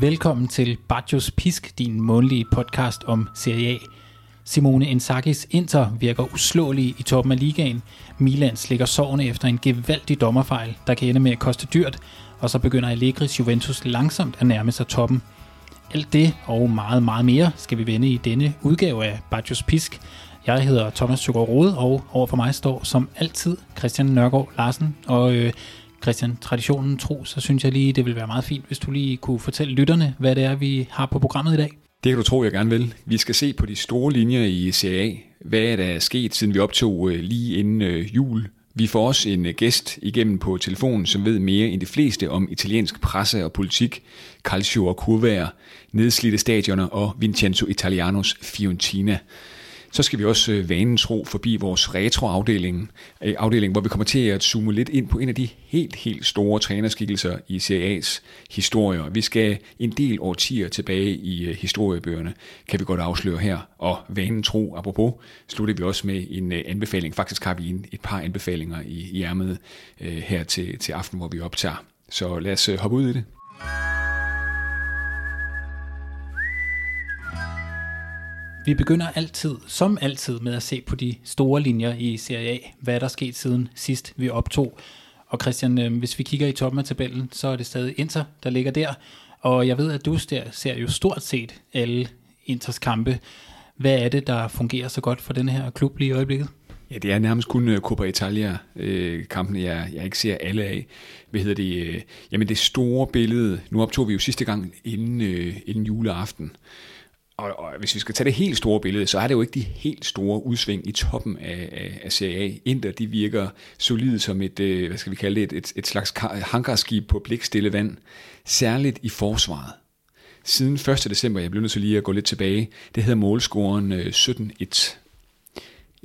Velkommen til Bajos Pisk, din månedlige podcast om Serie A. Simone Inzaghi's Inter virker uslåelig i toppen af ligaen. Milan slikker sårene efter en gevaldig dommerfejl, der kan ende med at koste dyrt, og så begynder Allegri's Juventus langsomt at nærme sig toppen. Alt det og meget, meget mere skal vi vende i denne udgave af Bajos Pisk. Jeg hedder Thomas Tjøgaard Rode, og overfor mig står som altid Christian Nørgaard Larsen. Og øh, Christian, traditionen tro, så synes jeg lige, det vil være meget fint, hvis du lige kunne fortælle lytterne, hvad det er, vi har på programmet i dag. Det kan du tro, jeg gerne vil. Vi skal se på de store linjer i Serie A. Hvad er der sket, siden vi optog øh, lige inden øh, jul? Vi får også en øh, gæst igennem på telefonen, som ved mere end de fleste om italiensk presse og politik, calcio og kurvær, nedslidte stadioner og Vincenzo Italianos Fiorentina så skal vi også øh, vanen tro forbi vores retroafdeling, øh, afdeling, hvor vi kommer til at zoome lidt ind på en af de helt, helt store trænerskikkelser i CA's historier. Vi skal en del årtier tilbage i øh, historiebøgerne, kan vi godt afsløre her. Og vanen tro, apropos, slutter vi også med en anbefaling. Faktisk har vi en, et par anbefalinger i, i ærmet her til, til aften, hvor vi optager. Så lad os hoppe ud i det. Vi begynder altid, som altid, med at se på de store linjer i Serie A. Hvad er der sket siden sidst vi optog? Og Christian, øh, hvis vi kigger i toppen af tabellen, så er det stadig Inter, der ligger der. Og jeg ved, at du ser jo stort set alle Inters kampe. Hvad er det, der fungerer så godt for den her klub lige i øjeblikket? Ja, det er nærmest kun øh, Coppa Italia-kampene, øh, jeg, jeg ikke ser alle af. Hvad hedder det? Jamen det store billede, nu optog vi jo sidste gang inden, inden juleaften, og, og hvis vi skal tage det helt store billede, så er det jo ikke de helt store udsving i toppen af, af, af Serie A. Inter, de virker solide som et, øh, hvad skal vi kalde det, et, et et slags hangarskib på blikstille vand, særligt i forsvaret. Siden 1. december, jeg blev nødt til lige at gå lidt tilbage, det hedder målscoren øh, 17-1.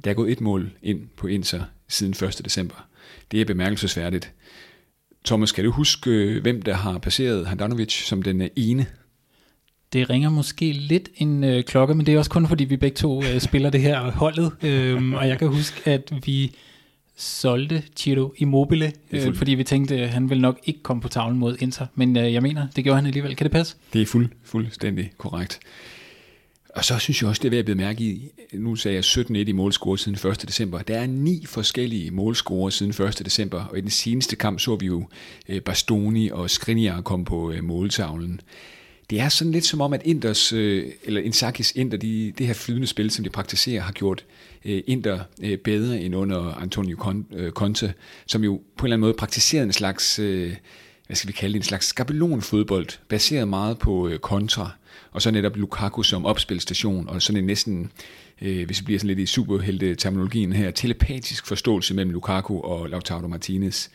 Der er gået et mål ind på Inter siden 1. december. Det er bemærkelsesværdigt. Thomas, kan du huske, øh, hvem der har passeret Handanovic som den øh, ene det ringer måske lidt en øh, klokke, men det er også kun fordi vi begge to øh, spiller det her holdet, øhm, og jeg kan huske, at vi solgte Chiro Immobile, øh, fordi vi tænkte, at han ville nok ikke komme på tavlen mod Inter, men øh, jeg mener, det gjorde han alligevel. Kan det passe? Det er fuld, fuldstændig korrekt. Og så synes jeg også, det er ved at blive mærke i, nu sagde jeg 17-1 i målscore siden 1. december. Der er ni forskellige målscorer siden 1. december, og i den seneste kamp så vi jo øh, Bastoni og Skriniar komme på øh, måltavlen det er sådan lidt som om, at Inders, øh, eller Inzaghi's Inter, de, det her flydende spil, som de praktiserer, har gjort øh, Inter øh, bedre end under Antonio øh, Conte, som jo på en eller anden måde praktiserede en slags, øh, hvad skal vi kalde det, en slags skabelonfodbold, baseret meget på øh, kontra, og så netop Lukaku som opspilstation, og sådan en næsten, hvis vi bliver sådan lidt i superhelte-terminologien her, telepatisk forståelse mellem Lukaku og Lautaro Martinez.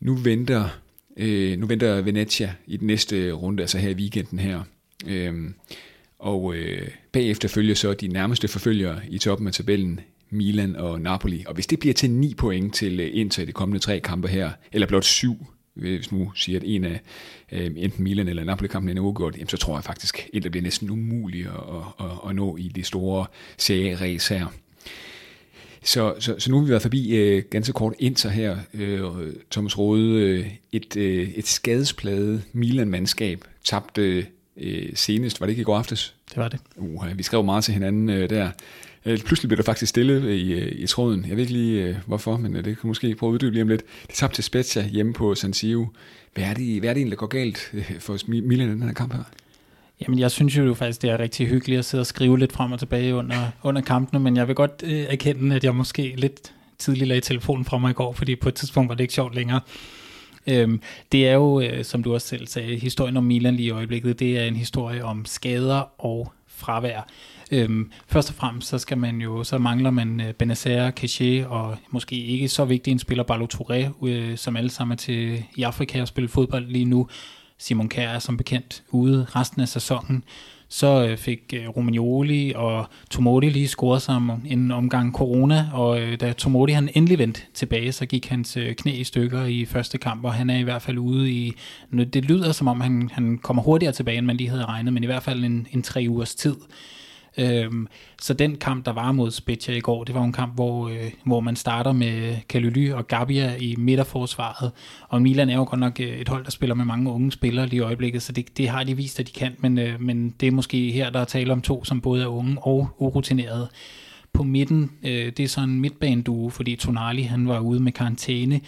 Nu venter Øh, nu venter Venezia i den næste runde, altså her i weekenden her. Øh, og øh, bagefter følger så de nærmeste forfølgere i toppen af tabellen, Milan og Napoli. Og hvis det bliver til 9 point til øh, Inter i de kommende tre kampe her, eller blot 7, øh, hvis nu siger, at en af øh, enten Milan eller Napoli-kampen er uafgjort, så tror jeg faktisk, at det bliver næsten umuligt at, at, at, at nå i det store serie her. Så, så, så nu har vi været forbi øh, ganske kort Inter her, øh, Thomas Rode, øh, et, øh, et skadesplade Milan-mandskab tabte øh, senest, var det ikke i går aftes? Det var det. Uh, vi skrev meget til hinanden øh, der. Øh, pludselig blev der faktisk stille i, øh, i tråden. Jeg ved ikke lige øh, hvorfor, men øh, det kan måske prøve at uddybe lige om lidt. Det tabte til Spezia hjemme på San Siro. Hvad er det, hvad er det egentlig, der går galt øh, for Milan i den her kamp her? Jamen, jeg synes jo faktisk, det er rigtig hyggeligt at sidde og skrive lidt frem og tilbage under, under kampene, men jeg vil godt øh, erkende, at jeg måske lidt tidligt lagde telefonen fra mig i går, fordi på et tidspunkt var det ikke sjovt længere. Øhm, det er jo, øh, som du også selv sagde, historien om Milan lige i øjeblikket, det er en historie om skader og fravær. Øhm, først og fremmest, så skal man jo, så mangler man øh, Benacer, Caché og måske ikke så vigtig en spiller, Balotore, Touré, øh, som alle sammen er til i Afrika og spiller fodbold lige nu. Simon Kjær er som bekendt ude resten af sæsonen. Så øh, fik øh, Romagnoli og Tomodi lige scoret sig en omgang corona, og øh, da Tomodi han endelig vendte tilbage, så gik hans øh, knæ i stykker i første kamp, og han er i hvert fald ude i, det lyder som om han, han kommer hurtigere tilbage, end man lige havde regnet, men i hvert fald en, en tre ugers tid. Øhm, så den kamp, der var mod Spezia i går, det var en kamp, hvor, øh, hvor man starter med Kalulu og Gabia i midterforsvaret. Og Milan er jo godt nok øh, et hold, der spiller med mange unge spillere lige i øjeblikket, så det, det har de vist, at de kan. Men, øh, men det er måske her, der er tale om to, som både er unge og urutinerede. På midten, øh, det er sådan en midtbaneduo, fordi Tonali han var ude med karantæne.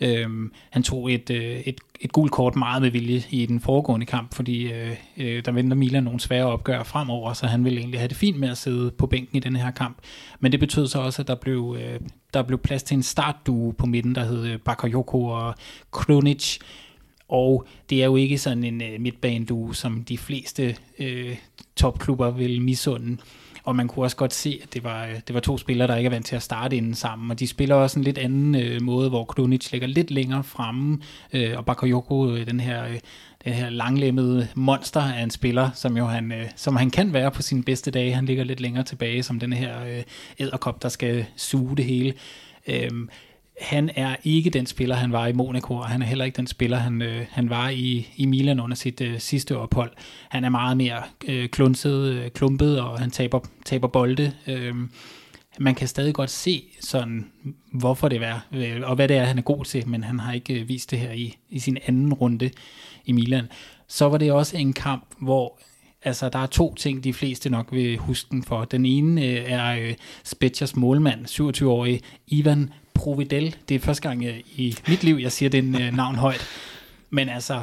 Øhm, han tog et, øh, et, et gult kort meget med vilje i den foregående kamp, fordi øh, øh, der venter Milan nogle svære opgør fremover, så han ville egentlig have det fint med at sidde på bænken i den her kamp. Men det betød så også, at der blev, øh, der blev plads til en startdue på midten, der hed øh, Bakayoko og Kronic. Og det er jo ikke sådan en øh, midtbanedue, som de fleste øh, topklubber vil misunde og man kunne også godt se, at det var, det var to spillere, der ikke er vant til at starte inden sammen, og de spiller også en lidt anden øh, måde, hvor Krunic ligger lidt længere fremme, øh, og Bakayoko, øh, den her... Øh, den her langlemmede monster af en spiller, som jo han, øh, som han kan være på sine bedste dage. Han ligger lidt længere tilbage som den her øh, æderkop, der skal suge det hele. Øh, han er ikke den spiller, han var i Monaco, og han er heller ikke den spiller, han, øh, han var i, i Milan under sit øh, sidste ophold. Han er meget mere øh, klunset, øh, klumpet, og han taber, taber bolde. Øh, man kan stadig godt se sådan, hvorfor det er, øh, og hvad det er, han er god til, men han har ikke øh, vist det her i, i sin anden runde i Milan. Så var det også en kamp, hvor altså, der er to ting, de fleste nok vil huske den for. Den ene øh, er øh, Spetsjers målmand, 27-årige Ivan Providel. Det er første gang i mit liv, jeg siger den øh, navn højt. Men altså,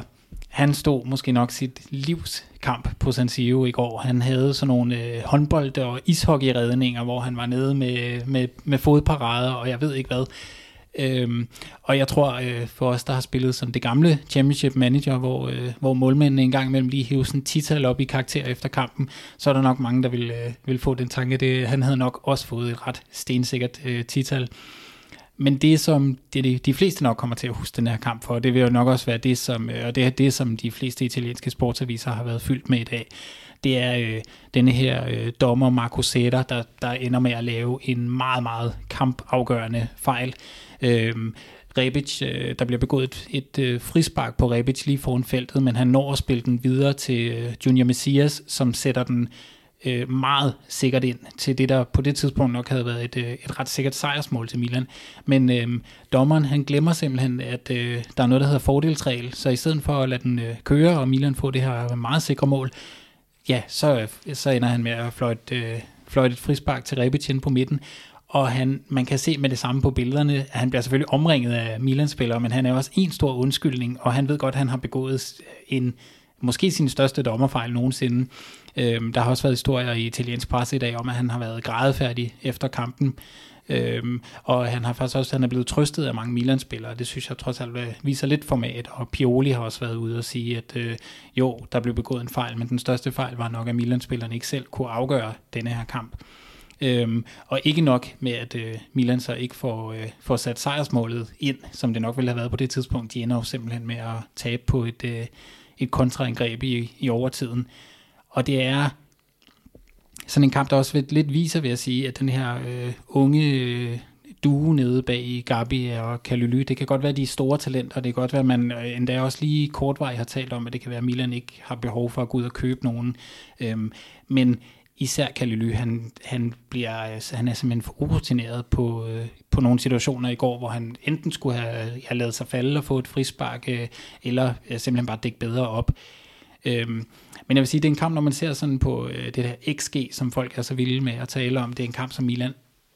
han stod måske nok sit livs kamp på San Siro i går. Han havde sådan nogle øh, håndbold- og ishockeyredninger, hvor han var nede med, med, med fodparader, og jeg ved ikke hvad. Øhm, og jeg tror, øh, for os, der har spillet sådan det gamle Championship Manager, hvor, øh, hvor målmændene en gang imellem lige hæver sådan tital op i karakter efter kampen, så er der nok mange, der vil, øh, vil få den tanke. Det, han havde nok også fået et ret stensikkert øh, tital. Men det, som det, de, de fleste nok kommer til at huske den her kamp for, det vil jo nok også være det, som, øh, og det er det, som de fleste italienske sportsaviser har været fyldt med i dag, det er øh, denne her øh, dommer Marco Seta, der, der ender med at lave en meget, meget kampafgørende fejl. Øh, Rebic, øh, der bliver begået et, et øh, frispark på Rebic lige foran feltet, men han når at spille den videre til øh, Junior Messias, som sætter den øh, meget sikkert ind til det, der på det tidspunkt nok havde været et, øh, et ret sikkert sejrsmål til Milan. Men øh, dommeren, han glemmer simpelthen, at øh, der er noget, der hedder fordelsregel, så i stedet for at lade den øh, køre, og Milan få det her meget sikre mål, ja, så, så ender han med at fløjte, øh, fløjte et frispark til Rebicin på midten, og han, man kan se med det samme på billederne, at han bliver selvfølgelig omringet af Milan-spillere, men han er også en stor undskyldning, og han ved godt, at han har begået en, måske sin største dommerfejl nogensinde. Øhm, der har også været historier i italiensk presse i dag om, at han har været grædefærdig efter kampen. Øhm, og han har faktisk også han er blevet trøstet af mange Milan-spillere. Det synes jeg trods alt øh, viser lidt format. Og Pioli har også været ude og sige, at øh, jo, der blev begået en fejl, men den største fejl var nok, at Milan-spillerne ikke selv kunne afgøre denne her kamp. Øhm, og ikke nok med, at øh, Milan så ikke får, øh, får sat sejrsmålet ind, som det nok ville have været på det tidspunkt. De ender jo simpelthen med at tabe på et, øh, et kontraangreb i, i overtiden. Og det er sådan en kamp, der også lidt viser, vil jeg sige, at den her øh, unge øh, due nede bag i Gabi og Kalyly, det kan godt være de store talenter, det kan godt være, at man øh, endda også lige kortvej har talt om, at det kan være, at Milan ikke har behov for at gå ud og købe nogen. Øhm, men især Kalyly, han, han, bliver, altså, han er simpelthen for urutineret på, øh, på nogle situationer i går, hvor han enten skulle have, have lavet sig falde og få et frispark, øh, eller øh, simpelthen bare dække bedre op. Øhm, men jeg vil sige, det er en kamp, når man ser sådan på øh, det der XG, som folk er så vilde med at tale om, det er en kamp, som Milan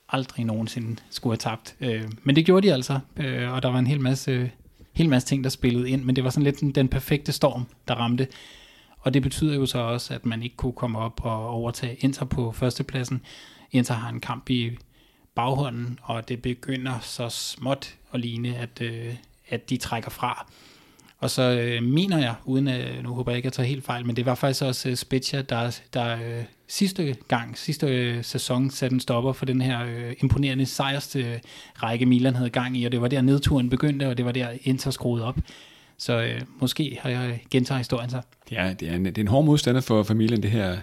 aldrig nogensinde skulle have tabt. Øh, men det gjorde de altså, øh, og der var en hel masse, hel masse ting, der spillede ind, men det var sådan lidt den, den perfekte storm, der ramte. Og det betyder jo så også, at man ikke kunne komme op og overtage Inter på førstepladsen. Inter har en kamp i baghånden, og det begynder så småt at ligne, at, øh, at de trækker fra. Og så øh, mener jeg, uden at, nu håber jeg ikke, at jeg tager helt fejl, men det var faktisk også uh, Spezia, der, der øh, sidste gang, sidste øh, sæson satte en stopper for den her øh, imponerende sejrste øh, række, Milan havde gang i, og det var der nedturen begyndte, og det var der Inter skruede op. Så øh, måske har jeg gentaget historien så. Ja, det er en, det er en hård modstander for, familien, det her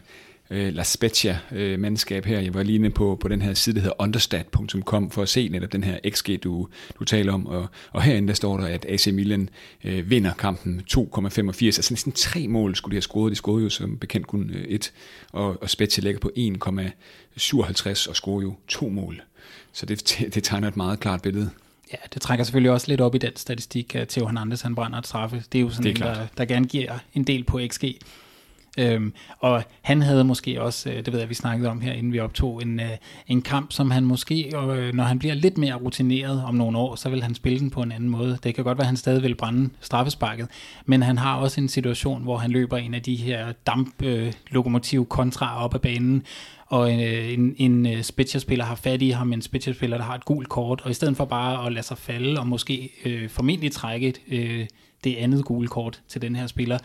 øh, La Spezia-mandskab her. Jeg var lige inde på, på den her side, der hedder understat.com, for at se netop den her XG, du, du taler om. Og, og herinde der står der, at AC Milan øh, vinder kampen 2,85. Altså næsten tre mål skulle de have scoret. De scorede jo som bekendt kun øh, et. Og, og Spezia ligger på 1,57 og scorer jo to mål. Så det, det tegner et meget klart billede. Ja, det trækker selvfølgelig også lidt op i den statistik, at Theo Hernandez han brænder et straffe. Det er jo sådan det er en, der, der gerne giver en del på XG. Øhm, og han havde måske også, øh, det ved jeg, vi snakkede om her, inden vi optog, en, øh, en kamp, som han måske, øh, når han bliver lidt mere rutineret om nogle år, så vil han spille den på en anden måde. Det kan godt være, at han stadig vil brænde straffesparket, men han har også en situation, hvor han løber en af de her damplokomotiv øh, kontra op ad banen, og øh, en, en, øh, en spiller har fat i ham, en spiller der har et gult kort, og i stedet for bare at lade sig falde og måske øh, formentlig trække øh, det andet gule kort til den her spiller,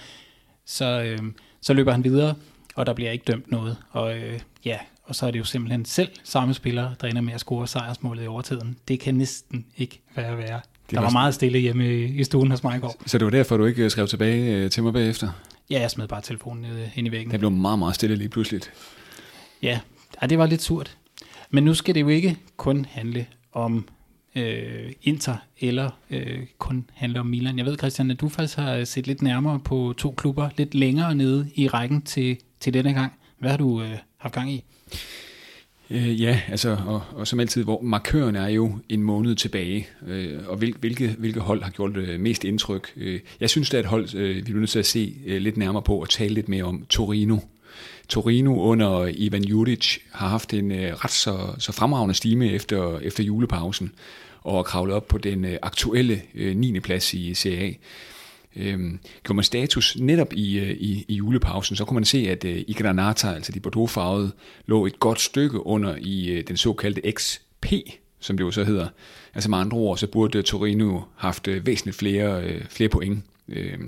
så, øh, så løber han videre, og der bliver ikke dømt noget. Og øh, ja, og så er det jo simpelthen selv samme spiller, der ender med at score sejrsmålet i overtiden. Det kan næsten ikke være værre. Det der var, var meget stille hjemme i stuen hos mig i går. Så det var derfor, du ikke skrev tilbage øh, til mig bagefter? Ja, jeg smed bare telefonen ind i væggen. Det blev meget, meget stille lige pludselig. Ja, ja, det var lidt surt. Men nu skal det jo ikke kun handle om øh, Inter, eller øh, kun handler om Milan. Jeg ved, Christian, at du faktisk har øh, set lidt nærmere på to klubber, lidt længere nede i rækken til, til denne gang. Hvad har du øh, haft gang i? Øh, ja, altså, og, og som altid, hvor markøren er jo en måned tilbage, øh, og hvil, hvilke, hvilke hold har gjort øh, mest indtryk. Øh, jeg synes, det er et hold, øh, vi bliver nødt til at se øh, lidt nærmere på og tale lidt mere om Torino. Torino under Ivan Juric har haft en øh, ret så, så fremragende stime efter, efter julepausen og kravlet op på den øh, aktuelle øh, 9. plads i CA. Øhm, gjorde man status netop i, i, i julepausen, så kunne man se, at i Granata, altså de Bordeaux-farvede, lå et godt stykke under i den såkaldte XP, som det jo så hedder. Altså med andre ord, så burde Torino haft væsentligt flere, flere point. Øh,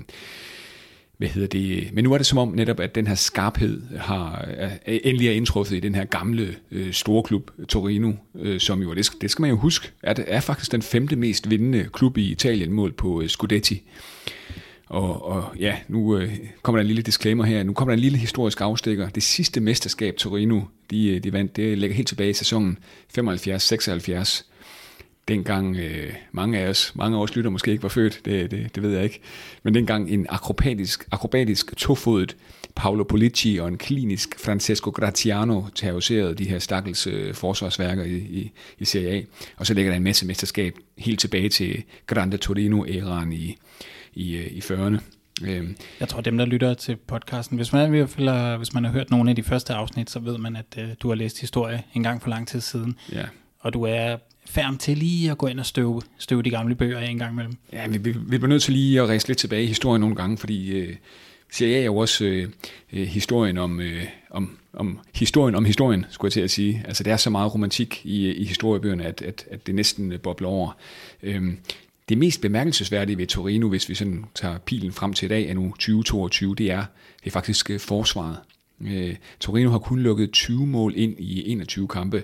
hvad hedder det? Men nu er det som om netop, at den her skarphed har er, endelig er indtruffet i den her gamle øh, store klub Torino, øh, som jo, det, det skal man jo huske, er, det er faktisk den femte mest vindende klub i Italien mål på øh, Scudetti. Og, og ja, nu øh, kommer der en lille disclaimer her. Nu kommer der en lille historisk afstikker. Det sidste mesterskab Torino, de, øh, de vandt, det ligger helt tilbage i sæsonen 75-76 dengang øh, mange af os, mange af os lytter måske ikke var født, det, det, det ved jeg ikke, men dengang en akrobatisk, akrobatisk tofodet Paolo Polici og en klinisk Francesco Graziano terroriserede de her stakkels øh, forsvarsværker i, i, i Serie A. Og så ligger der en masse mesterskab helt tilbage til Grande Torino-æraen i, i, øh, i 40'erne. Øhm. Jeg tror, dem, der lytter til podcasten, hvis man, fald, hvis man har hørt nogle af de første afsnit, så ved man, at uh, du har læst historie en gang for lang tid siden. Ja. Og du er færm til lige at gå ind og støve, støve de gamle bøger af en gang imellem. Ja, vi, vi, vi bliver nødt til lige at ræse lidt tilbage i historien nogle gange, fordi øh, CIA er jo også øh, øh, historien om, øh, om, om historien om historien, skulle jeg til at sige. Altså, der er så meget romantik i, i historiebøgerne, at, at, at det næsten øh, bobler over. Øhm, det mest bemærkelsesværdige ved Torino, hvis vi sådan tager pilen frem til i dag, er nu 2022, det er, det er faktisk øh, forsvaret. Øh, Torino har kun lukket 20 mål ind i 21 kampe.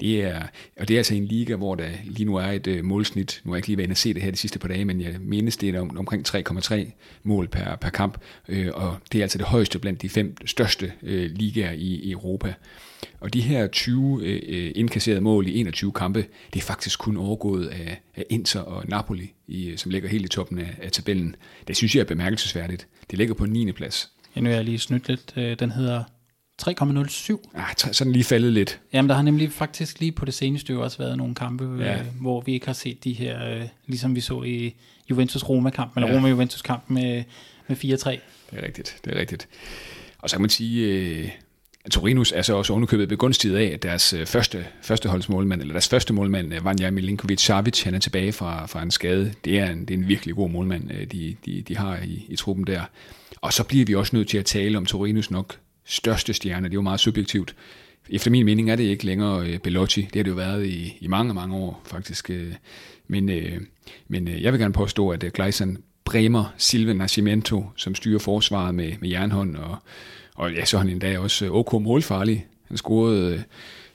Det er, og det er altså en liga, hvor der lige nu er et øh, målsnit. Nu har jeg ikke lige været inde og se det her de sidste par dage, men jeg mindes, det er om, omkring 3,3 mål per, per kamp. øh, og det er altså det højeste blandt de fem største øh, ligaer i, i Europa. Og de her 20 øh, øh, indkasserede mål i 21 kampe, det er faktisk kun overgået af, af Inter og Napoli, i, øh, som ligger helt i toppen af, af tabellen. Det synes jeg er bemærkelsesværdigt. Det ligger på 9. plads. Ja, nu er jeg lige snydt lidt. Øh, den hedder 3,07. Ja, sådan lige faldet lidt. Jamen, der har nemlig faktisk lige på det seneste jo også været nogle kampe, øh, ja. øh, hvor vi ikke har set de her, øh, ligesom vi så i Juventus-Roma-kampen, eller ja. Roma-Juventus-kampen med, med 4-3. Det er rigtigt, det er rigtigt. Og så kan man sige, øh, Torinus er så også underkøbet begunstiget af, at deres øh, første, første holdsmålmand, eller deres første målmand, øh, Vanja Milinkovic-Savic, han er tilbage fra, fra en skade. Det er en, det er en virkelig god målmand, de, de, de har i, i truppen der. Og så bliver vi også nødt til at tale om Torinus nok største stjerne. Det er jo meget subjektivt. Efter min mening er det ikke længere øh, Belotti. Bellotti. Det har det jo været i, i mange, mange år faktisk. Øh. Men, øh, men jeg vil gerne påstå, at Gleison Bremer Silva Nascimento, som styrer forsvaret med, med jernhånd, og, og ja, så er han endda også OK målfarlig. Han scorede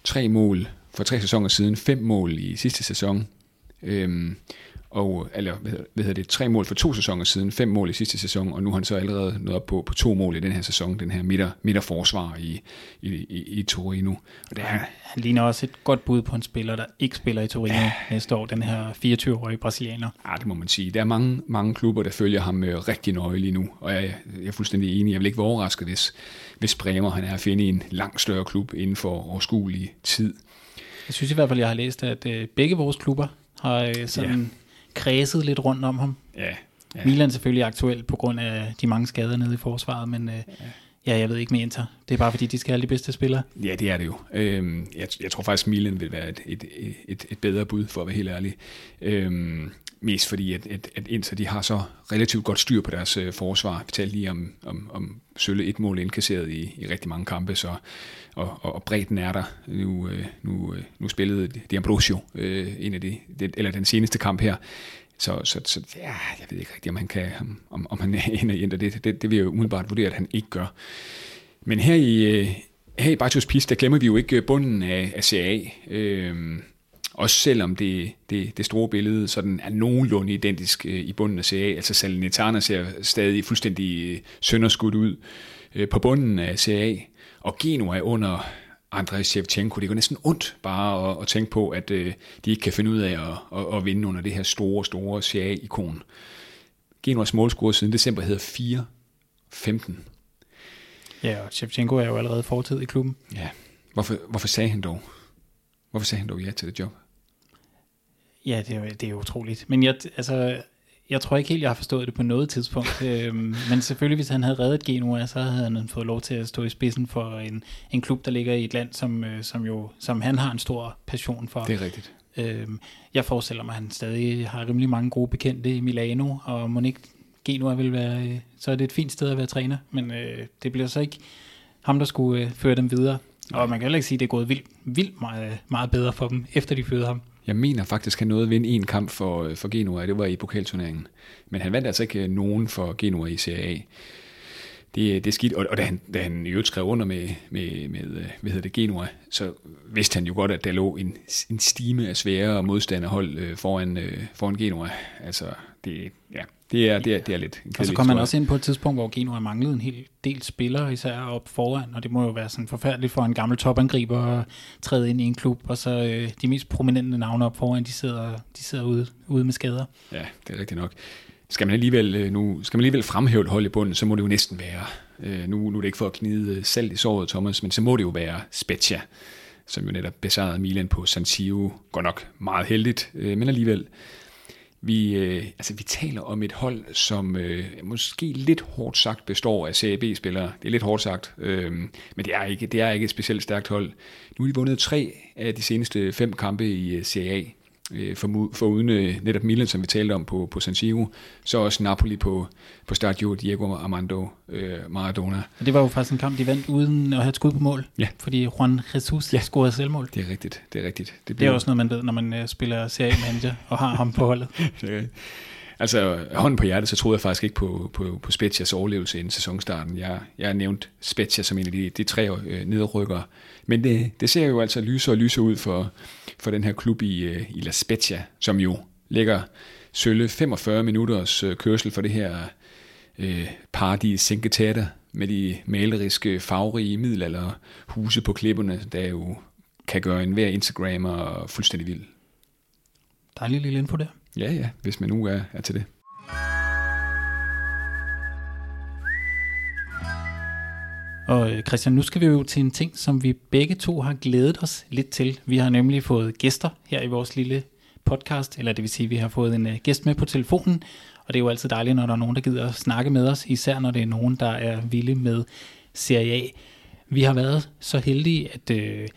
tre mål for tre sæsoner siden, fem mål i sidste sæson. Øhm, og, eller hvad hvad hedder det, tre mål for to sæsoner siden, fem mål i sidste sæson, og nu har han så allerede nået op på, på to mål i den her sæson, den her midter, midterforsvar i, i, i, i Torino. Og det er, Han ligner også et godt bud på en spiller, der ikke spiller i Torino ja. næste år, den her 24-årige brasilianer. Ja, det må man sige. Der er mange, mange klubber, der følger ham øh, rigtig nøje lige nu, og jeg, jeg er fuldstændig enig. Jeg vil ikke være overrasket, hvis, hvis Bremer han er at finde i en langt større klub inden for overskuelig tid. Jeg synes i hvert fald, jeg har læst, at øh, begge vores klubber har øh, sådan ja. Kredset lidt rundt om ham. Ja, ja. Milan er selvfølgelig aktuelt på grund af de mange skader nede i forsvaret, men øh, ja, jeg ved ikke med Inter. Det er bare fordi, de skal have de bedste spillere. Ja, det er det jo. Øhm, jeg, jeg tror faktisk, Milan vil være et, et, et, et bedre bud, for at være helt ærlig. Øhm, mest fordi, at, at, at Inter de har så relativt godt styr på deres øh, forsvar. Vi talte lige om, om, om Sølle et mål indkasseret i, i rigtig mange kampe, så, og, og, og bredden er der. Nu, øh, nu, øh, nu spillede Di Ambrosio øh, en af de, det, eller den seneste kamp her, så, så, så ja, jeg ved ikke rigtig, om han, kan, om, om han ender en af Inter. Det, det, det vil jeg jo umiddelbart vurdere, at han ikke gør. Men her i, øh, her i Bartos Pis, der glemmer vi jo ikke bunden af, af CA. Øh, også selvom det, det, det store billede sådan er nogenlunde identisk øh, i bunden af CA. Altså Salernitana ser stadig fuldstændig øh, sønderskudt ud øh, på bunden af CA. Og Genoa under Andrei Shevchenko. Det går næsten ondt bare at, at tænke på, at øh, de ikke kan finde ud af at, at, at vinde under det her store, store CA-ikon. Genoas målscore siden december hedder 4-15. Ja, og Shevchenko er jo allerede fortid i klubben. Ja. Hvorfor, hvorfor sagde han dog? Hvorfor sagde han dog ja til det job? Ja, det er, det er utroligt. Men jeg, altså, jeg tror ikke helt, jeg har forstået det på noget tidspunkt. øhm, men selvfølgelig, hvis han havde reddet Genua, så havde han fået lov til at stå i spidsen for en, en klub, der ligger i et land, som, øh, som, jo, som han har en stor passion for. Det er rigtigt. Øhm, jeg forestiller mig, at han stadig har rimelig mange gode bekendte i Milano, og må ikke Genua vil være, øh, så er det et fint sted at være træner, men øh, det bliver så ikke ham, der skulle øh, føre dem videre. Og man kan heller ikke sige, at det er gået vildt, vildt meget, meget bedre for dem, efter de fødte ham. Jeg mener faktisk, at han nåede at vinde en kamp for, øh, for Genoa, det var i pokalturneringen. Men han vandt altså ikke øh, nogen for Genoa i Serie A. Det, øh, det er skidt, og, og da, han, da han i øvrigt skrev under med, med, med hvad hedder det, Genoa, så vidste han jo godt, at der lå en, en stime af svære modstanderhold øh, foran, øh, foran Genoa. Altså, det, ja, det er, det er, det er lidt Og så kom man også ind på et tidspunkt, hvor Genoa manglede en hel del spillere, især op foran, og det må jo være sådan forfærdeligt for en gammel topangriber at træde ind i en klub, og så øh, de mest prominente navne op foran, de sidder, de sidder ude, ude med skader. Ja, det er rigtigt nok. Skal man alligevel, øh, nu, skal man alligevel fremhæve et hold i bunden, så må det jo næsten være, øh, nu, nu er det ikke for at knide salt i såret, Thomas, men så må det jo være Spezia, som jo netop besejrede Milan på San Siro, går nok meget heldigt, øh, men alligevel vi, øh, altså, vi taler om et hold, som øh, måske lidt hårdt sagt består af CAB-spillere. Det er lidt hårdt sagt, øh, men det er, ikke, det er ikke et specielt stærkt hold. Nu har de vundet tre af de seneste fem kampe i øh, CAA, øh, for, for uden øh, netop Milan, som vi talte om på, på San Siro, så også Napoli på, på Stadio Diego Armando øh, Maradona. Og det var jo faktisk en kamp, de vandt uden at have et skud på mål, Ja. fordi Juan Jesus Ja. scorede selvmål. Det er rigtigt, det er rigtigt. Det bliver- er også noget, man ved, når man øh, spiller serie manager og har ham på holdet. Det er rigtigt. Altså, hånden på hjertet, så troede jeg faktisk ikke på, på, på Spezias overlevelse inden sæsonstarten. Jeg, jeg har nævnt Spezia som en af de, de tre øh, nederrykkere. Men det, det ser jo altså lysere og lysere ud for, for den her klub i, øh, i La Spezia, som jo ligger sølle 45 minutters øh, kørsel for det her øh, paradis Cinque med de maleriske, farverige middelalder huse på klipperne, der jo kan gøre en hver Instagrammer fuldstændig vild. Dejlig lille info der. Ja, ja, hvis man nu er, er til det. Og øh, Christian, nu skal vi jo til en ting, som vi begge to har glædet os lidt til. Vi har nemlig fået gæster her i vores lille podcast, eller det vil sige, at vi har fået en øh, gæst med på telefonen, og det er jo altid dejligt, når der er nogen, der gider at snakke med os, især når det er nogen, der er vilde med Serie A. Vi har været så heldige, at øh,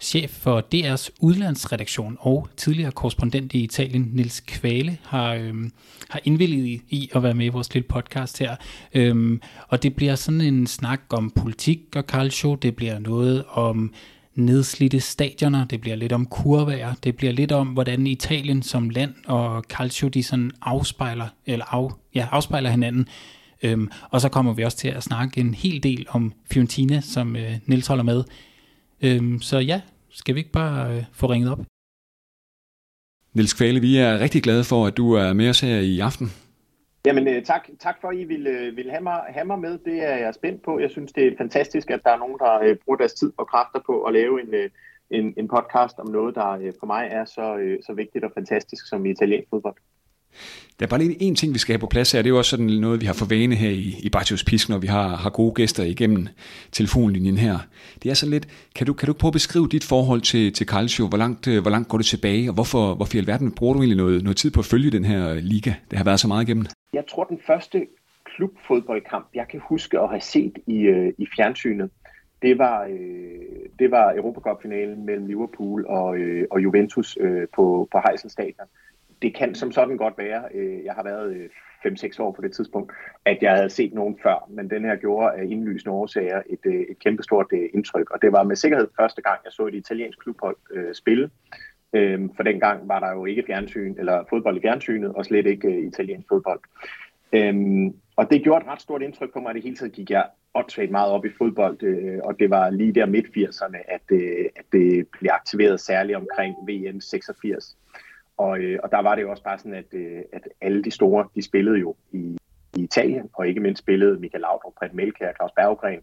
chef for DR's udlandsredaktion og tidligere korrespondent i Italien, Nils Kvale, har, øhm, har indvilliget i, i at være med i vores lille podcast her. Øhm, og det bliver sådan en snak om politik og calcio, det bliver noget om nedslidte stadioner, det bliver lidt om kurvager, det bliver lidt om, hvordan Italien som land og calcio, de sådan afspejler, eller af, ja, afspejler hinanden. Øhm, og så kommer vi også til at snakke en hel del om Fiorentina, som øh, Nils holder med. Øhm, så ja, skal vi ikke bare øh, få ringet op? Niels Kvale, vi er rigtig glade for, at du er med os her i aften. Jamen øh, tak, tak for, at I vil, øh, vil have, mig, have mig med. Det er jeg spændt på. Jeg synes, det er fantastisk, at der er nogen, der øh, bruger deres tid og kræfter på at lave en, en, en podcast om noget, der for mig er så, så vigtigt og fantastisk som italiensk fodbold. Der er bare lige en ting, vi skal have på plads her. Det er jo også sådan noget, vi har for vane her i, i Bartius Pisk, når vi har, har gode gæster igennem telefonlinjen her. Det er så lidt, kan du, kan du prøve at beskrive dit forhold til, til Calcio? Hvor langt, øh, hvor langt går det tilbage, og hvorfor, hvorfor i alverden bruger du egentlig noget, noget tid på at følge den her liga? Det har været så meget igennem. Jeg tror, den første klubfodboldkamp, jeg kan huske at have set i, øh, i fjernsynet, det var, øh, det var Europacup-finalen mellem Liverpool og, øh, og Juventus øh, på, på Heysel Stadion det kan som sådan godt være, øh, jeg har været øh, 5-6 år på det tidspunkt, at jeg havde set nogen før, men den her gjorde af indlysende årsager et, øh, et kæmpestort øh, indtryk, og det var med sikkerhed første gang, jeg så et italiensk klubhold øh, spille. øh, for dengang var der jo ikke fjernsyn, eller fodbold i fjernsynet, og slet ikke øh, italiensk fodbold. Øhm, og det gjorde et ret stort indtryk på mig, at det hele tiden gik jeg åndssvagt meget op i fodbold, øh, og det var lige der midt 80'erne, at, øh, at det blev aktiveret særligt omkring VM 86. Og, øh, og der var det jo også bare sådan, at, øh, at alle de store, de spillede jo i, i Italien, og ikke mindst spillede Michael Laudrup, Brett Melke og Claus Berggren,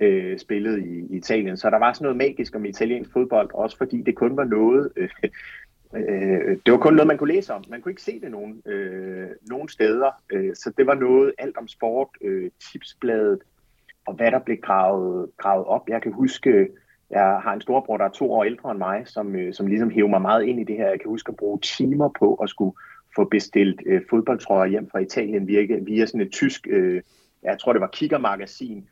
øh, spillede i, i Italien. Så der var sådan noget magisk om italiensk fodbold, også fordi det kun var noget... Øh, øh, det var kun noget, man kunne læse om. Man kunne ikke se det nogen, øh, nogen steder. Øh, så det var noget alt om sport, øh, tipsbladet, og hvad der blev gravet, gravet op. Jeg kan huske jeg har en storbror, der er to år ældre end mig, som, øh, som ligesom hæver mig meget ind i det her. Jeg kan huske at bruge timer på at skulle få bestilt øh, fodboldtrøjer hjem fra Italien via, via sådan et tysk, øh, jeg tror det var kiggermagasin,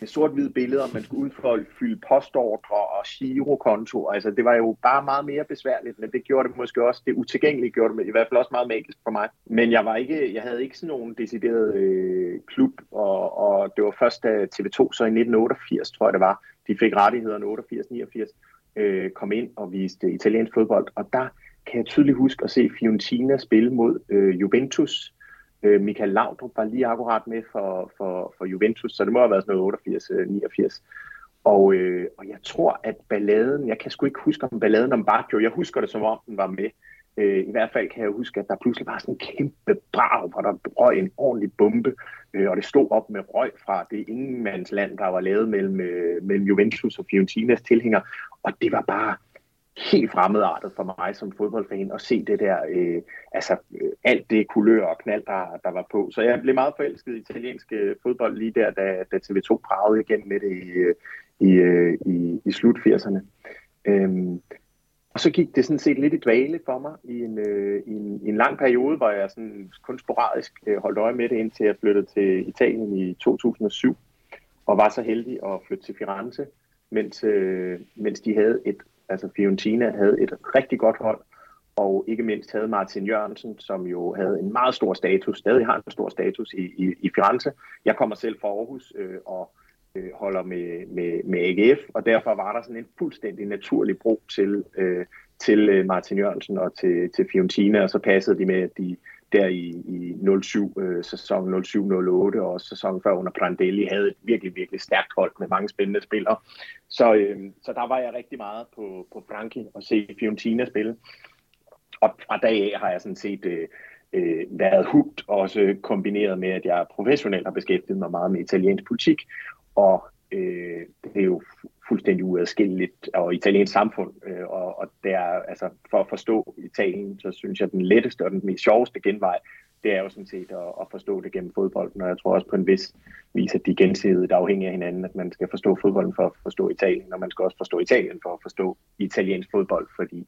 med sort-hvide billeder, man skulle udfolde, fylde postordre og girokonto. Altså, det var jo bare meget mere besværligt, men det gjorde det måske også, det utilgængeligt gjorde det i hvert fald også meget magisk for mig. Men jeg var ikke, jeg havde ikke sådan nogen decideret øh, klub, og, og det var først da TV2, så i 1988, tror jeg det var, de fik rettighederne 88-89, øh, kom ind og viste italiensk fodbold, og der kan jeg tydeligt huske at se Fiorentina spille mod øh, Juventus. Øh, Michael Laudrup var lige akkurat med for, for, for Juventus, så det må have været sådan noget 88-89. Og, øh, og jeg tror, at balladen, jeg kan sgu ikke huske om balladen om Baggio, jeg husker det som om den var med. Øh, I hvert fald kan jeg huske, at der pludselig var sådan en kæmpe brag, hvor der røg en ordentlig bombe, øh, og det stod op med røg fra det ingenmandsland, der var lavet mellem, øh, mellem Juventus og Fiorentinas tilhængere, og det var bare helt fremmedartet for mig som fodboldfan at se det der, øh, altså øh, alt det kulør og knald, der, der var på. Så jeg blev meget forelsket i italiensk øh, fodbold lige der, da, da TV2 pragede igen med det i, øh, i, øh, i, i slut 80'erne. Øhm, og så gik det sådan set lidt i dvale for mig i en, øh, i en, i en lang periode, hvor jeg sådan kun sporadisk øh, holdt øje med det, indtil jeg flyttede til Italien i 2007, og var så heldig at flytte til Firenze, mens, øh, mens de havde et, altså Fiorentina havde et rigtig godt hold, og ikke mindst havde Martin Jørgensen, som jo havde en meget stor status, stadig har en stor status i, i, i Firenze. Jeg kommer selv fra Aarhus, øh, og øh, holder med, med, med AGF, og derfor var der sådan en fuldstændig naturlig bro til, øh, til øh, Martin Jørgensen og til, til Fiorentina, og så passede de med, at de der i, i 07, øh, sæson 07-08 og sæson før under Prandelli havde et virkelig, virkelig stærkt hold med mange spændende spillere. Så, øh, så der var jeg rigtig meget på, på Frankie og se Fiorentina spille. Og fra dag af har jeg sådan set øh, øh, været hugt, også kombineret med, at jeg professionelt har beskæftiget mig meget med italiensk politik, og øh, det er jo fuldstændig uadskilleligt og italiensk samfund, øh, og, og der, altså, for at forstå Italien, så synes jeg, den letteste og den mest sjoveste genvej, det er jo sådan set at, at forstå det gennem fodbolden, og jeg tror også på en vis vis, at de gensidigt afhængige af hinanden, at man skal forstå fodbolden for at forstå Italien, og man skal også forstå Italien for at forstå italiensk fodbold, fordi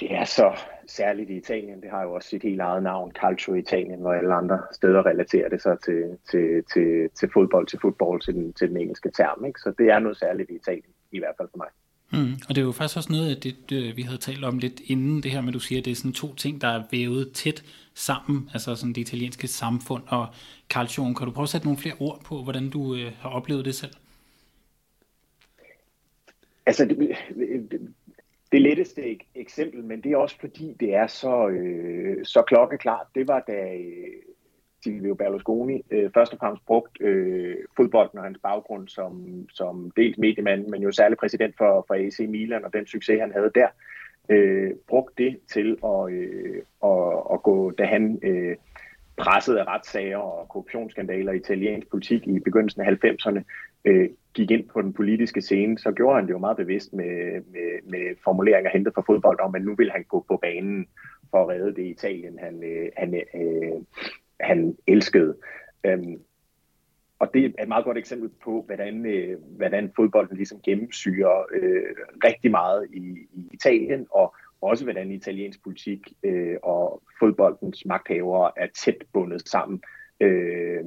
det er så særligt i Italien. Det har jo også sit helt eget navn, Calcio Italien, hvor alle andre steder relaterer det sig til, til, til, til fodbold, til fodbold, til den, til den engelske term. Ikke? Så det er noget særligt i Italien, i hvert fald for mig. Mm, og det er jo faktisk også noget af det, det, vi havde talt om lidt inden det her med, at du siger, at det er sådan to ting, der er vævet tæt sammen, altså sådan det italienske samfund og calcio. Kan du prøve at sætte nogle flere ord på, hvordan du øh, har oplevet det selv? Altså, det, det letteste eksempel, men det er også fordi, det er så, øh, så klokkeklart. Det var da øh, Silvio Berlusconi øh, først og fremmest brugt øh, fodbolden og hans baggrund som, som dels mediemand, men jo særlig præsident for, for AC Milan og den succes, han havde der. øh, brugte det til at, øh, at, at gå, da han øh, pressede af retssager og korruptionsskandaler i italiensk politik i begyndelsen af 90'erne, øh, gik ind på den politiske scene, så gjorde han det jo meget bevidst med, med, med formuleringer hentet fra fodbold om, at nu vil han gå på banen for at redde det Italien, han, øh, han, øh, han elskede. Øhm, og det er et meget godt eksempel på, hvordan, øh, hvordan fodbolden ligesom gennemsyrer øh, rigtig meget i, i Italien, og også hvordan italiensk politik øh, og fodboldens magthavere er tæt bundet sammen. Øh,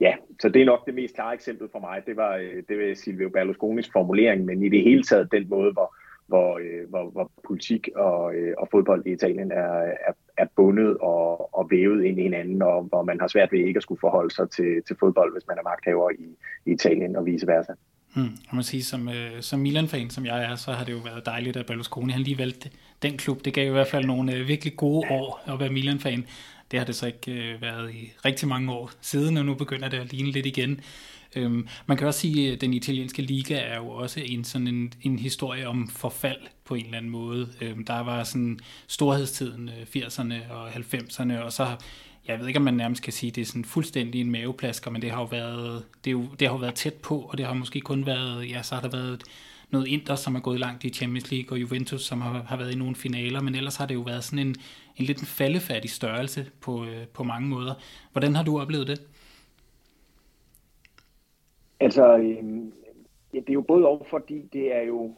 ja, så det er nok det mest klare eksempel for mig. Det var, øh, det var Silvio Berlusconis formulering, men i det hele taget den måde, hvor, hvor, øh, hvor, hvor politik og, øh, og fodbold i Italien er, er, er bundet og, og vævet ind i hinanden, og hvor man har svært ved ikke at skulle forholde sig til, til fodbold, hvis man er magthaver i, i Italien og vice versa. Hmm, jeg må sige, som, øh, som Milan-fan, som jeg er, så har det jo været dejligt, at Berlusconi han lige valgte den klub. Det gav i hvert fald nogle øh, virkelig gode år at være Milan-fan. Det har det så ikke øh, været i rigtig mange år siden, og nu begynder det at ligne lidt igen. Øhm, man kan også sige, at den italienske liga er jo også en sådan en, en historie om forfald på en eller anden måde. Øhm, der var sådan storhedstiden, øh, 80'erne og 90'erne, og så jeg ved ikke, om man nærmest kan sige, at det er sådan fuldstændig en maveplasker, men det har jo været, det, er jo, det har jo været tæt på, og det har måske kun været, ja, så har der været noget Inter, som er gået langt i Champions League, og Juventus, som har, har været i nogle finaler, men ellers har det jo været sådan en, en lidt en faldefærdig størrelse på, øh, på mange måder. Hvordan har du oplevet det? Altså, øh, ja, det er jo både over, fordi det er jo,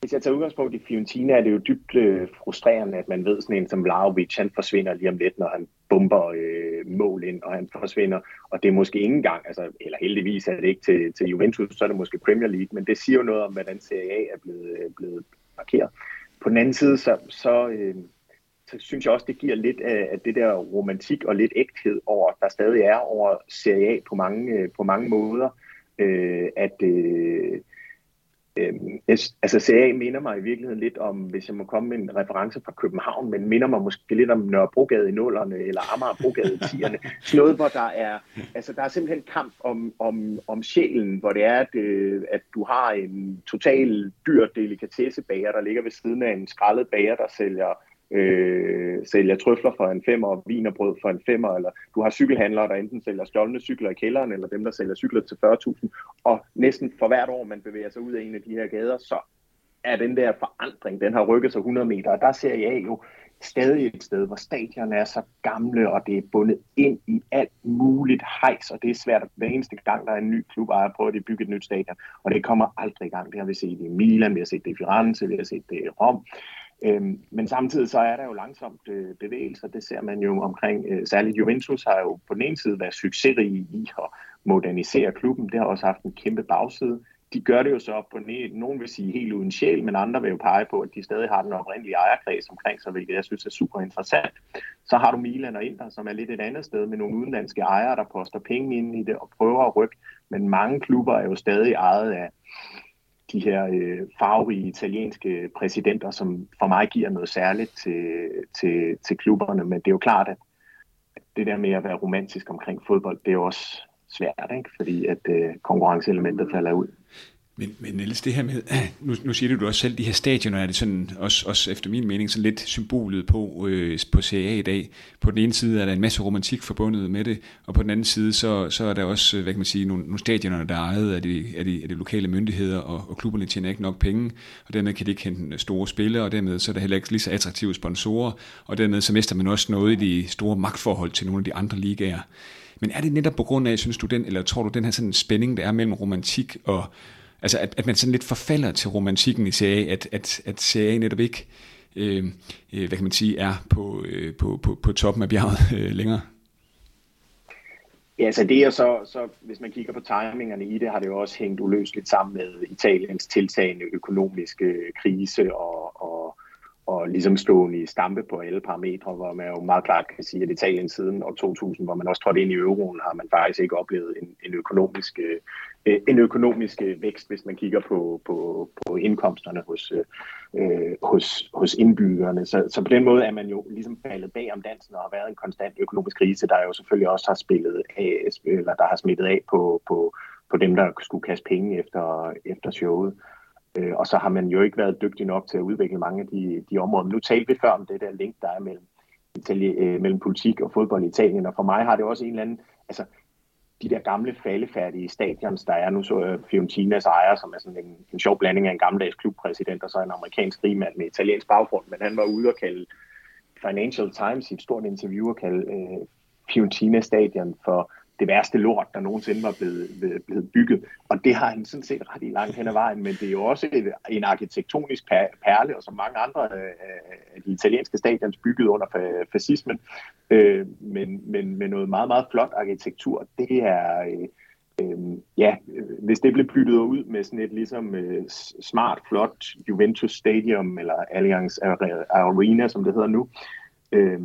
hvis jeg tager udgangspunkt i Fiorentina, er det jo dybt øh, frustrerende, at man ved sådan en som Vlaovic, han forsvinder lige om lidt, når han bomber øh, mål ind, og han forsvinder, og det er måske ikke engang, altså, eller heldigvis er det ikke til, til Juventus, så er det måske Premier League, men det siger jo noget om, hvordan Serie A er blevet, øh, blevet markeret. På den anden side, så, så, øh, så synes jeg også, det giver lidt af, af det der romantik og lidt ægthed over, der stadig er over Serie A på mange, øh, på mange måder, øh, at øh, øh, altså Serie A minder mig i virkeligheden lidt om, hvis jeg må komme med en reference fra København, men minder mig måske lidt om Nørrebrogade i nullerne, eller Amagerbrogade i tierne. Noget, hvor der er, altså der er simpelthen kamp om, om, om sjælen, hvor det er, at, øh, at du har en total dyr delikatessebager, der ligger ved siden af en skrællet bager, der sælger øh, sælger trøfler for en femmer og vin og brød for en femmer, eller du har cykelhandlere, der enten sælger stjålne cykler i kælderen, eller dem, der sælger cykler til 40.000, og næsten for hvert år, man bevæger sig ud af en af de her gader, så er den der forandring, den har rykket sig 100 meter, og der ser jeg jo stadig et sted, hvor stadion er så gamle, og det er bundet ind i alt muligt hejs, og det er svært hver eneste gang, der er en ny klub, ejer jeg prøver at bygge et nyt stadion, og det kommer aldrig i gang. Det har vi set i Milan, vi har set det i Firenze, vi har set det i Rom, Øhm, men samtidig så er der jo langsomt øh, bevægelser, det ser man jo omkring, øh, særligt Juventus har jo på den ene side været succesrige i at modernisere klubben, det har også haft en kæmpe bagside. De gør det jo så på nogen vil sige helt uden sjæl, men andre vil jo pege på, at de stadig har den oprindelige ejerkreds omkring sig, hvilket jeg synes er super interessant. Så har du Milan og Inter, som er lidt et andet sted med nogle udenlandske ejere, der poster penge ind i det og prøver at rykke, men mange klubber er jo stadig ejet af de her øh, farverige italienske præsidenter, som for mig giver noget særligt til, til, til klubberne. Men det er jo klart, at det der med at være romantisk omkring fodbold, det er jo også svært, ikke? fordi at øh, konkurrenceelementet falder ud. Men, men Niels, det her med, nu, nu siger du også selv, de her stadioner er det sådan, også, også efter min mening, sådan lidt symbolet på, øh, på Serie A i dag. På den ene side er der en masse romantik forbundet med det, og på den anden side, så, så er der også, øh, hvad kan man sige, nogle, nogle stadioner, der er ejet af de, af, de, af de lokale myndigheder, og, og klubberne tjener ikke nok penge, og dermed kan de ikke hente store spillere, og dermed så er der heller ikke lige så attraktive sponsorer, og dermed så mister man også noget i de store magtforhold til nogle af de andre ligaer. Men er det netop på grund af, synes du den, eller tror du den her sådan spænding, der er mellem romantik og altså at, at man sådan lidt forfalder til romantikken i Serie at, at, at Serie netop ikke, øh, øh, hvad kan man sige, er på, øh, på, på, på toppen af bjerget øh, længere? Ja, så det er så, så, hvis man kigger på timingerne i det, har det jo også hængt uløseligt sammen med Italiens tiltagende økonomiske øh, krise og, og, og ligesom stående i stampe på alle parametre, hvor man jo meget klart kan sige, at Italien siden år 2000, hvor man også trådte ind i euroen, har man faktisk ikke oplevet en, en økonomisk øh, Øh, en økonomisk øh, vækst, hvis man kigger på, på, på indkomsterne hos, øh, hos, hos indbyggerne. Så, så på den måde er man jo ligesom faldet bag om dansen og har været en konstant økonomisk krise, der jo selvfølgelig også har spillet af, eller der har smittet af på, på, på dem, der skulle kaste penge efter, efter showet. Øh, og så har man jo ikke været dygtig nok til at udvikle mange af de, de områder. Men nu talte vi før om det der link, der er mellem, Italien, øh, mellem politik og fodbold i Italien, og for mig har det også en eller anden, altså de der gamle faldefærdige stadions, der er. Nu så Fiorentinas ejer, som er sådan en, en sjov blanding af en gammeldags klubpræsident og så en amerikansk rigmand med italiensk baggrund, men han var ude og kalde Financial Times i et stort interview og kalde øh, Fiorentina stadion for det værste lort, der nogensinde var blevet, blevet bygget. Og det har han sådan set ret i langt hen ad vejen, men det er jo også et, en arkitektonisk perle, og som mange andre øh, øh, af de italienske stadions bygget under fascismen, øh, men, men med noget meget, meget flot arkitektur. Det er... Øh, øh, ja, hvis det blev byttet ud med sådan et ligesom øh, smart, flot Juventus Stadium, eller Allianz Arena, som det hedder nu, øh,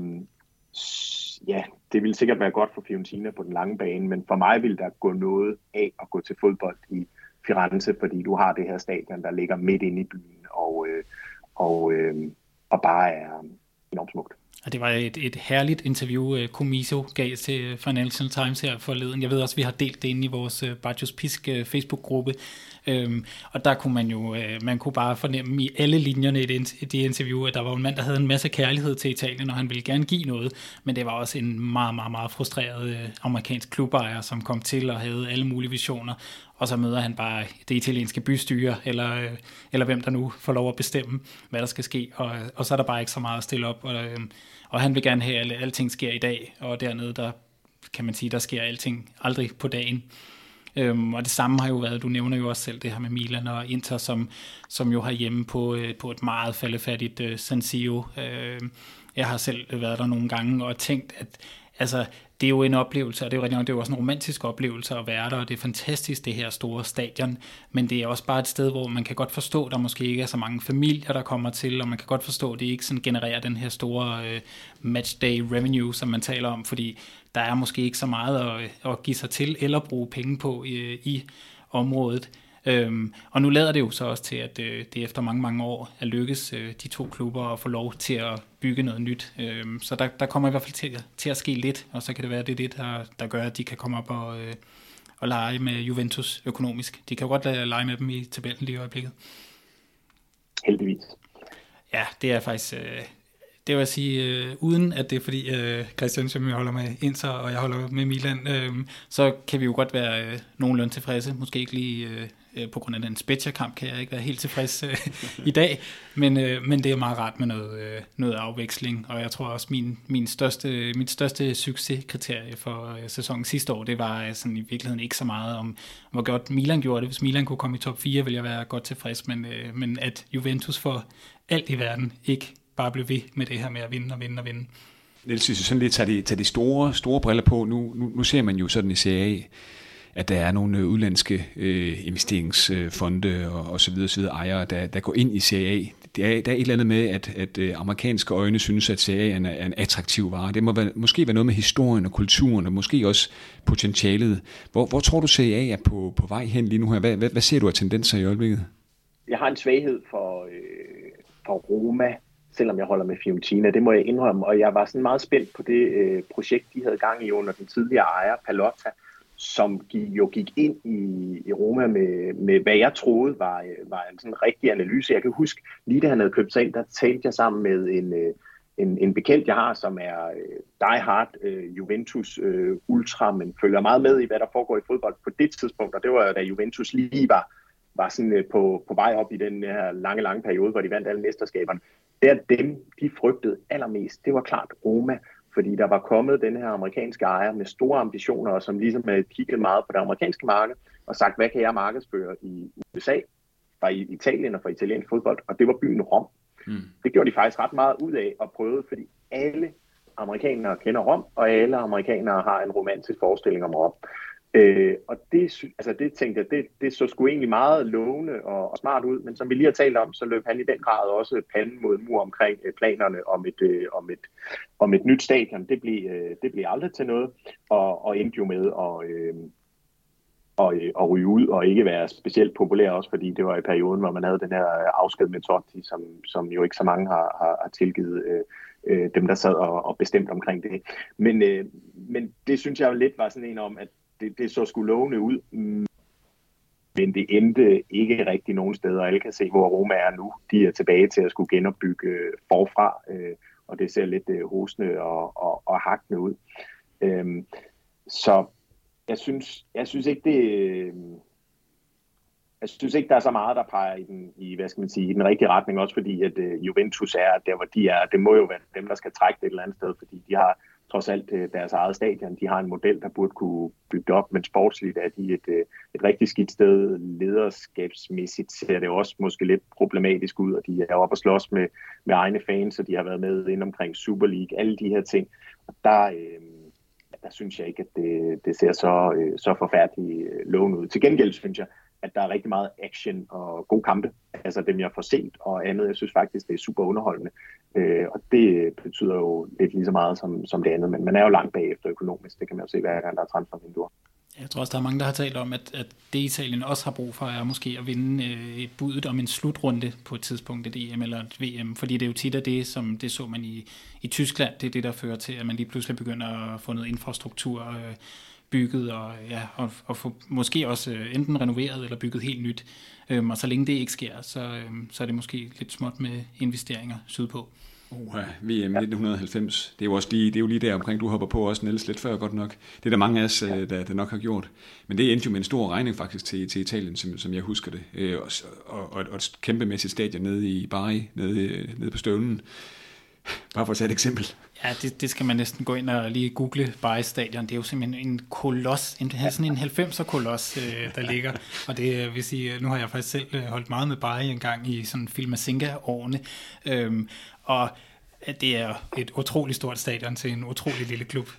ja, det ville sikkert være godt for Fiorentina på den lange bane, men for mig vil der gå noget af at gå til fodbold i Firenze, fordi du har det her stadion, der ligger midt inde i byen, og, øh, og, øh, og bare er enormt smukt. Og det var et, et herligt interview, Komiso Comiso gav til øh, Financial Times her forleden. Jeg ved også, at vi har delt det inde i vores øh, Bajos Pisk Facebook-gruppe. Øhm, og der kunne man jo, øh, man kunne bare fornemme i alle linjerne i det, det interview, at der var en mand, der havde en masse kærlighed til Italien, og han ville gerne give noget. Men det var også en meget, meget, meget frustreret øh, amerikansk klubejer, som kom til og havde alle mulige visioner og så møder han bare det italienske bystyre, eller, øh, eller hvem der nu får lov at bestemme, hvad der skal ske, og, øh, og så er der bare ikke så meget at stille op, og, øh, og han vil gerne have, at alting sker i dag, og dernede, der kan man sige, der sker alting aldrig på dagen. Øhm, og det samme har jo været, du nævner jo også selv det her med Milan og Inter, som, som jo har hjemme på, øh, på et meget faldefattigt øh, San Siro. Øh, jeg har selv været der nogle gange og tænkt, at altså, det er jo en oplevelse, og det er jo, rigtig, det er jo også en romantisk oplevelse at være der, og det er fantastisk, det her store stadion, men det er også bare et sted, hvor man kan godt forstå, at der måske ikke er så mange familier, der kommer til, og man kan godt forstå, at det ikke sådan genererer den her store øh, matchday revenue, som man taler om, fordi der er måske ikke så meget at, at give sig til, eller bruge penge på i, i området. Øhm, og nu lader det jo så også til, at øh, det efter mange, mange år er lykkes øh, de to klubber at få lov til at bygge noget nyt. Øhm, så der, der kommer i hvert fald til, til at ske lidt, og så kan det være, at det er det, der, der gør, at de kan komme op og, øh, og lege med Juventus økonomisk. De kan jo godt lege med dem i tabellen lige i øjeblikket. Heldigvis. Ja, det er faktisk... Øh, det vil jeg sige, øh, uden at det er fordi øh, Christian, som jeg holder med Inter, og jeg holder med Milan, øh, så kan vi jo godt være øh, nogenlunde tilfredse. Måske ikke lige øh, øh, på grund af den Spezia-kamp kan jeg ikke være helt tilfreds øh, i dag, men, øh, men det er meget rart med noget, øh, noget afveksling, og jeg tror også, min, min største, mit største succeskriterie for øh, sæsonen sidste år, det var øh, sådan i virkeligheden ikke så meget om, hvor godt Milan gjorde det. Hvis Milan kunne komme i top 4, ville jeg være godt tilfreds, men, øh, men at Juventus for alt i verden ikke bare blev ved med det her med at vinde og vinde og vinde. Niels, hvis sådan lidt tager de, tager de store, store briller på, nu, nu, nu ser man jo sådan i Serie at der er nogle øh, udlandske øh, investeringsfonde og, og så videre, så videre ejere, der, der går ind i CA. Det er, der er et eller andet med, at, at øh, amerikanske øjne synes, at CA er en, er en attraktiv vare. Det må være, måske være noget med historien og kulturen, og måske også potentialet. Hvor, hvor tror du, CA er på, på vej hen lige nu her? Hvad, hvad, hvad ser du af tendenser i øjeblikket? Jeg har en svaghed for, øh, for Roma, selvom jeg holder med Fiorentina. Det må jeg indrømme, og jeg var sådan meget spændt på det øh, projekt, de havde gang i under den tidligere ejer, Palotta, som gik, jo gik ind i, i Roma med, med, hvad jeg troede var, øh, var en sådan rigtig analyse. Jeg kan huske, lige da han havde købt sig ind, der talte jeg sammen med en, øh, en, en bekendt, jeg har, som er øh, die hard øh, Juventus øh, ultra, men følger meget med i, hvad der foregår i fodbold på det tidspunkt, og det var da Juventus lige var, var sådan, uh, på, på vej op i den her lange, lange periode, hvor de vandt alle mesterskaberne. Der dem, de frygtede allermest, det var klart Roma, fordi der var kommet den her amerikanske ejer med store ambitioner, og som ligesom havde kigget meget på det amerikanske marked, og sagt, hvad kan jeg markedsføre i USA, fra Italien og fra italiensk fodbold, og det var byen Rom. Mm. Det gjorde de faktisk ret meget ud af at prøve, fordi alle amerikanere kender Rom, og alle amerikanere har en romantisk forestilling om Rom. Øh, og det, altså det tænkte jeg, det, det så sgu egentlig meget lovende og, og smart ud, men som vi lige har talt om, så løb han i den grad også panden mod mur omkring øh, planerne om et, øh, om et, om et nyt stadion. Det blev, øh, det blev aldrig til noget, og, og endte jo med at, øh, og, øh, og ryge ud og ikke være specielt populær også, fordi det var i perioden, hvor man havde den her øh, afsked med Totti, som, som jo ikke så mange har, har, har tilgivet øh, øh, dem, der sad og, og bestemt omkring det. Men, øh, men det synes jeg jo lidt var sådan en om, at det, det så skulle lovende ud. men det endte ikke rigtig nogen steder. Alle kan se, hvor Roma er nu. De er tilbage til at skulle genopbygge øh, forfra, øh, og det ser lidt øh, hosende og, og, og hakkende ud. Øh, så jeg synes, jeg synes ikke, det... Øh, jeg synes ikke, der er så meget, der peger i den, i, hvad skal man sige, i den rigtige retning, også fordi at øh, Juventus er der, hvor de er. Det må jo være dem, der skal trække det et eller andet sted, fordi de har trods alt øh, deres eget stadion. De har en model, der burde kunne bygge op, men sportsligt er de et, øh, et rigtig skidt sted. Lederskabsmæssigt ser det også måske lidt problematisk ud, og de er oppe og slås med, med egne fans, og de har været med ind omkring Super League, alle de her ting. Og der, øh, der synes jeg ikke, at det, det ser så, øh, så forfærdeligt øh, lovende ud. Til gengæld synes jeg, at der er rigtig meget action og gode kampe, altså dem jeg får set og andet. Jeg synes faktisk, det er super underholdende, øh, og det betyder jo lidt lige så meget som, som det andet, men man er jo langt bagefter økonomisk, det kan man jo se hver gang, der er transfervinduer. Jeg tror også, der er mange, der har talt om, at, at det Italien også har brug for, er måske at vinde øh, et budet om en slutrunde på et tidspunkt, et EM eller et VM, fordi det er jo tit af det, som det så man i, i Tyskland, det er det, der fører til, at man lige pludselig begynder at få noget infrastruktur, øh, bygget og, ja, og, og få måske også øh, enten renoveret eller bygget helt nyt. Øhm, og så længe det ikke sker, så, øhm, så er det måske lidt småt med investeringer sydpå. Uh, VM 1990, det er jo også lige, det er jo lige der omkring, du hopper på også, Niels, lidt før godt nok. Det er der mange af os, ja. Der, der nok har gjort. Men det endte jo med en stor regning faktisk til, til Italien, som, som jeg husker det. Øh, og, og, og et kæmpemæssigt stadion nede i Bari, nede, øh, nede på støvlen. Bare for at tage et eksempel. Ja, det, det skal man næsten gå ind og lige google Bari Stadion. Det er jo simpelthen en koloss, en, sådan en 90'er koloss, øh, der ligger. Og det øh, vil sige, øh, nu har jeg faktisk selv øh, holdt meget med Bari en gang i sådan Filmasinga-årene. Øhm, og det er et utroligt stort stadion til en utrolig lille klub.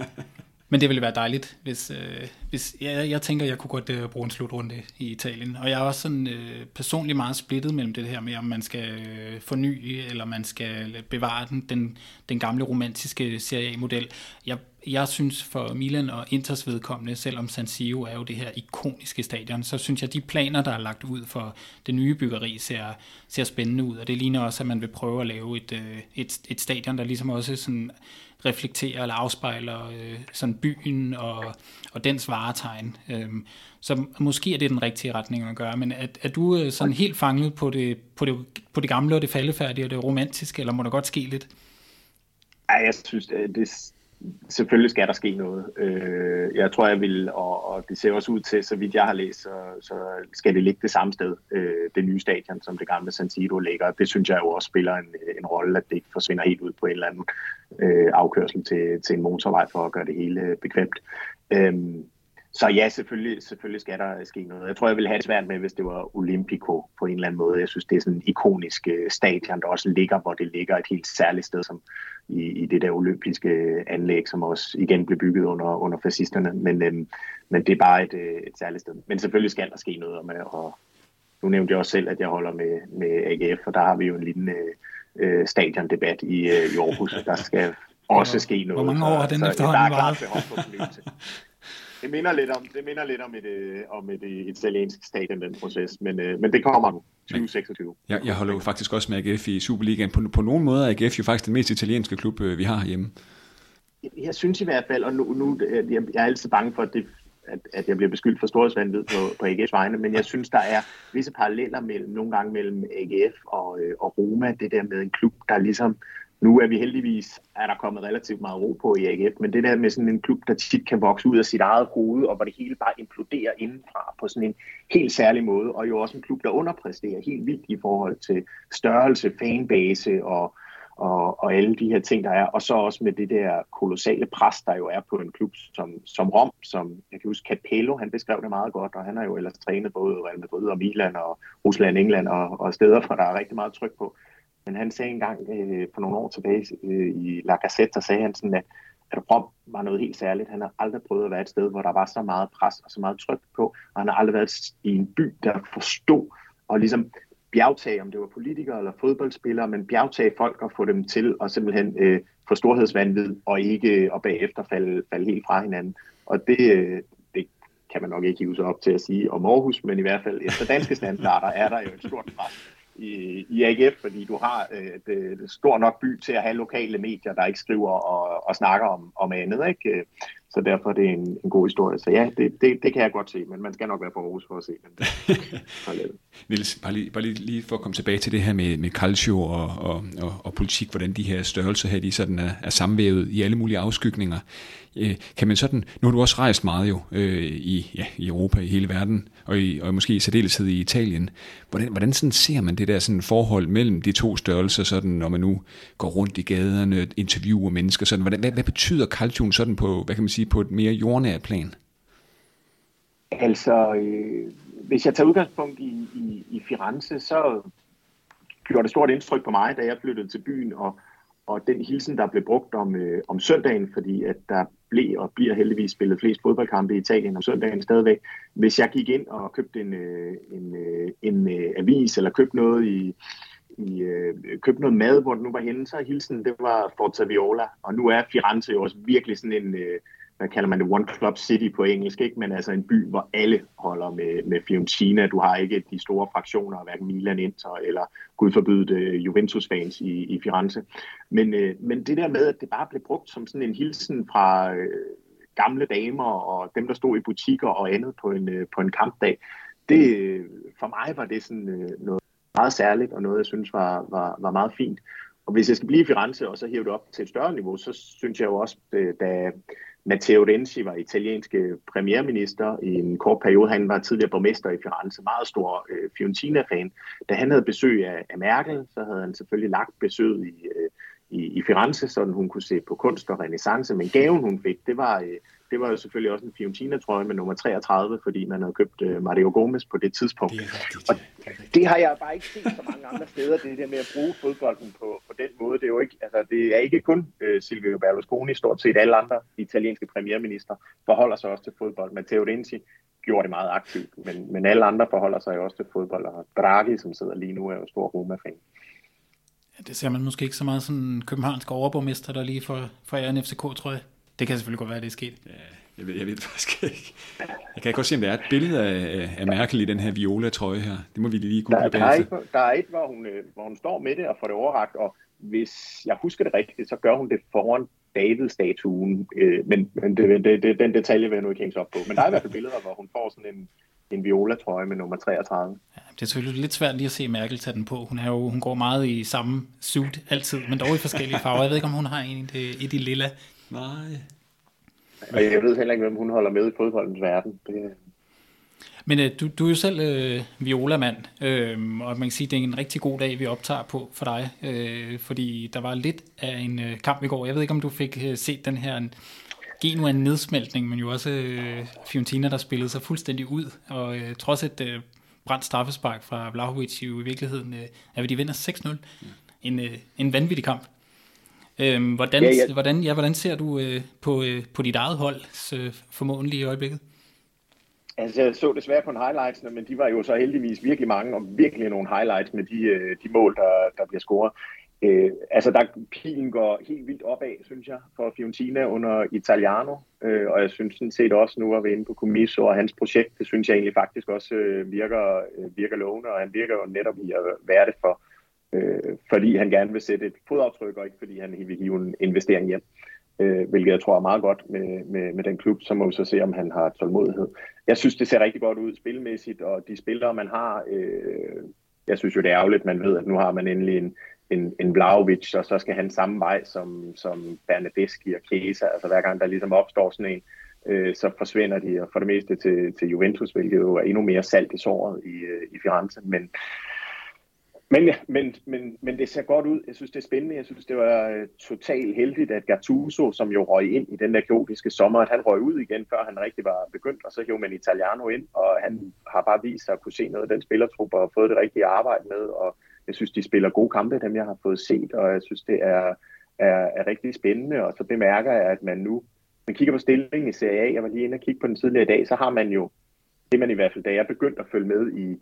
Men det ville være dejligt, hvis, øh, hvis ja, jeg tænker, jeg kunne godt øh, bruge en slutrunde i Italien. Og jeg er også sådan øh, personligt meget splittet mellem det her med, om man skal øh, forny, eller man skal bevare den, den, den gamle romantiske Serie A-model. Jeg, jeg synes for Milan og Inters vedkommende, selvom San Siro er jo det her ikoniske stadion, så synes jeg, at de planer, der er lagt ud for det nye byggeri, ser, ser spændende ud. Og det ligner også, at man vil prøve at lave et, øh, et, et stadion, der ligesom også sådan reflekterer eller afspejler øh, sådan byen og, og dens varetegn. Øhm, så måske er det den rigtige retning at gøre, men er, er du øh, sådan helt fanget på det, på, det, på det gamle og det faldefærdige og det romantiske, eller må der godt ske lidt? Ej, jeg synes, det, selvfølgelig skal der ske noget. Øh, jeg tror, jeg vil, og, og det ser også ud til, så vidt jeg har læst, så, så skal det ligge det samme sted, øh, det nye stadion, som det gamle San Siro ligger. Det synes jeg jo også spiller en, en rolle, at det ikke forsvinder helt ud på en eller anden øh, afkørsel til, til en motorvej for at gøre det hele bekvemt. Øh, så ja, selvfølgelig, selvfølgelig skal der ske noget. Jeg tror, jeg ville have det svært med, hvis det var Olympico på en eller anden måde. Jeg synes, det er sådan en ikonisk øh, stadion, der også ligger, hvor det ligger et helt særligt sted, som i, i det der olympiske anlæg, som også igen blev bygget under, under fascisterne. Men, øhm, men det er bare et, øh, et særligt sted. Men selvfølgelig skal der ske noget med, og nu nævnte jeg også selv, at jeg holder med, med AGF, og der har vi jo en lignende øh, stadiondebat i, øh, i Aarhus, der skal også ske noget. Hvor mange år har den efterhånden varet? det minder lidt om, det minder lidt om et, øh, om et, et italiensk stadion, den proces, men, øh, men det kommer nu. 2026. Jeg, jeg holder jo faktisk også med AGF i Superligaen. På, på nogle måder er AGF jo faktisk den mest italienske klub, øh, vi har hjemme. Jeg, jeg synes i hvert fald, og nu, nu jeg, jeg er altid bange for, at, det, at, at jeg bliver beskyldt for storhedsvandvid på, på AGF's vegne, men jeg synes, der er visse paralleller mellem, nogle gange mellem AGF og, øh, og Roma, det der med en klub, der ligesom nu er vi heldigvis, er der kommet relativt meget ro på i AGF, men det der med sådan en klub, der tit kan vokse ud af sit eget hoved, og hvor det hele bare imploderer indenfra på sådan en helt særlig måde, og jo også en klub, der underpræsterer helt vildt i forhold til størrelse, fanbase og, og, og alle de her ting, der er, og så også med det der kolossale pres, der jo er på en klub som, som Rom, som jeg kan huske Capello, han beskrev det meget godt, og han har jo ellers trænet både Real Madrid og Milan og Rusland, England og, og steder, hvor der er rigtig meget tryk på. Men han sagde engang øh, for nogle år tilbage øh, i La Gazette, så sagde han sådan, at, at Rom var noget helt særligt. Han har aldrig prøvet at være et sted, hvor der var så meget pres og så meget tryk på, og han har aldrig været i en by, der forstod og ligesom bjergtage, om det var politikere eller fodboldspillere, men bjergtage folk og få dem til at simpelthen øh, få storhedsvandvid og ikke øh, og bagefter falde, falde helt fra hinanden. Og det, øh, det kan man nok ikke hive sig op til at sige om Aarhus, men i hvert fald efter danske standarder er der jo et stort pres i, i AGF, fordi du har øh, det, det stor nok by til at have lokale medier, der ikke skriver og, og snakker om, om andet. Ikke? Så derfor er det en, en god historie. Så ja, det, det, det kan jeg godt se, men man skal nok være på Aarhus for at se den. Niels, bare lige, bare lige, lige for at komme tilbage til det her med, med calcio og, og, og, og politik, hvordan de her størrelser her, de sådan er, er sammenvævet i alle mulige afskygninger. Øh, kan man sådan, nu har du også rejst meget jo øh, i, ja, i Europa, i hele verden, og, i, og måske i særdeleshed i Italien. Hvordan, hvordan sådan ser man det der sådan forhold mellem de to størrelser, sådan, når man nu går rundt i gaderne, interviewer mennesker, sådan, hvordan, hvad, hvad betyder calcium sådan på, hvad kan man sige, på et mere jordnært plan? Altså, øh, hvis jeg tager udgangspunkt i, i, i Firenze, så gjorde det stort indtryk på mig, da jeg flyttede til byen, og, og den hilsen, der blev brugt om, øh, om søndagen, fordi at der blev og bliver heldigvis spillet flest fodboldkampe i Italien om søndagen stadigvæk. Hvis jeg gik ind og købte en, øh, en, øh, en, øh, avis eller købte noget i, i øh, købte noget mad, hvor det nu var henne, så hilsen, det var Forza Viola. Og nu er Firenze jo også virkelig sådan en, øh, hvad kalder man det, one club city på engelsk, ikke? men altså en by, hvor alle holder med, med Fiorentina. Du har ikke de store fraktioner, hverken Milan, Inter eller gud forbyde uh, Juventus-fans i, i Firenze. Men, øh, men det der med, at det bare blev brugt som sådan en hilsen fra øh, gamle damer og dem, der stod i butikker og andet på en, øh, på en kampdag, det, øh, for mig var det sådan øh, noget meget særligt, og noget, jeg synes var, var, var meget fint. Og hvis jeg skal blive i Firenze og så hæve det op til et større niveau, så synes jeg jo også, øh, da Matteo Renzi var italienske premierminister i en kort periode. Han var tidligere borgmester i Firenze, meget stor øh, Fiorentina-fan. Da han havde besøg af, af Merkel, så havde han selvfølgelig lagt besøg i, øh, i, i Firenze, så hun kunne se på kunst og renaissance. Men gaven, hun fik, det var, øh, det var jo selvfølgelig også en Fiorentina-trøje med nummer 33, fordi man havde købt uh, Mario Gomez på det tidspunkt. Det, rigtigt, og det har jeg bare ikke set så mange andre steder, det der med at bruge fodbolden på, på den måde. Det er jo ikke, altså, det er ikke kun uh, Silvio Berlusconi, stort set alle andre italienske premierminister forholder sig også til fodbold. Matteo Renzi gjorde det meget aktivt, men, men alle andre forholder sig jo også til fodbold, og Draghi, som sidder lige nu, er jo stor Roma-fan. Ja, det ser man måske ikke så meget som en københavnsk overborgmester, der lige for, for en FCK, tror jeg. Det kan selvfølgelig godt være, at det er sket. Ja, jeg ved, jeg ved det faktisk ikke. Jeg kan godt se, om der er et billede af, af Merkel i den her viola-trøje her. Det må vi lige google der, der, er et, der er et, hvor hun, øh, hvor hun står med det og får det overragt, og hvis jeg husker det rigtigt, så gør hun det foran David-statuen. Øh, men men det, det, det, den detalje vil jeg nu ikke hænge op på. Men der er i hvert fald billeder, hvor hun får sådan en, en viola-trøje med nummer 33. Ja, det er selvfølgelig lidt svært lige at se Merkel tage den på. Hun, er jo, hun går meget i samme suit altid, men dog i forskellige farver. Jeg ved ikke, om hun har en i i de lilla Nej. Og jeg ved heller ikke, hvem hun holder med i fodboldens verden. Det... Men øh, du, du er jo selv øh, violamand, øh, og man kan sige, at det er en rigtig god dag, vi optager på for dig, øh, fordi der var lidt af en øh, kamp i går. Jeg ved ikke, om du fik øh, set den her Genua en nedsmeltning, men jo også øh, Fiorentina, der spillede sig fuldstændig ud, og øh, trods et øh, brændt straffespark fra Vlahovic jo i virkeligheden, øh, er de vinder 6-0. Mm. En, øh, en vanvittig kamp. Øhm, hvordan, ja, ja. Hvordan, ja, hvordan ser du øh, på, øh, på dit eget hold øh, formodentlig i øjeblikket? Altså, jeg så desværre på en highlights, men de var jo så heldigvis virkelig mange, og virkelig nogle highlights med de, øh, de mål, der, der bliver scoret. Øh, altså, der pilen går helt vildt opad, synes jeg, for Fiorentina under Italiano, øh, og jeg synes sådan set også nu at være inde på Comiso og hans projekt, det synes jeg egentlig faktisk også øh, virker, øh, virker lovende, og han virker jo netop i at være det for, øh, fordi han gerne vil sætte et fodaftryk, og ikke fordi han vil hive en investering hjem. Øh, hvilket jeg tror er meget godt med, med, med den klub, så må vi så se, om han har tålmodighed. Jeg synes, det ser rigtig godt ud spilmæssigt, og de spillere, man har, øh, jeg synes jo, det er ærgerligt, man ved, at nu har man endelig en, en, en Vlaovic, og så skal han samme vej som, som Bernadeschi og Kesa. Altså hver gang der ligesom opstår sådan en, øh, så forsvinder de og for det meste til, til Juventus, hvilket jo er endnu mere salt i såret i, øh, i Firenze. Men, men, men, men, men det ser godt ud. Jeg synes, det er spændende. Jeg synes, det var øh, totalt heldigt, at Gattuso, som jo røg ind i den der kaotiske sommer, at han røg ud igen, før han rigtig var begyndt, og så hævde man Italiano ind, og han har bare vist sig at kunne se noget af den spillertruppe og fået det rigtige arbejde med, og jeg synes, de spiller gode kampe, dem jeg har fået set, og jeg synes, det er, er, er rigtig spændende, og så bemærker jeg, at man nu, man kigger på stillingen i Serie A, jeg var lige inde og kigge på den tidligere i dag, så har man jo, det man i hvert fald, da jeg begyndte at følge med i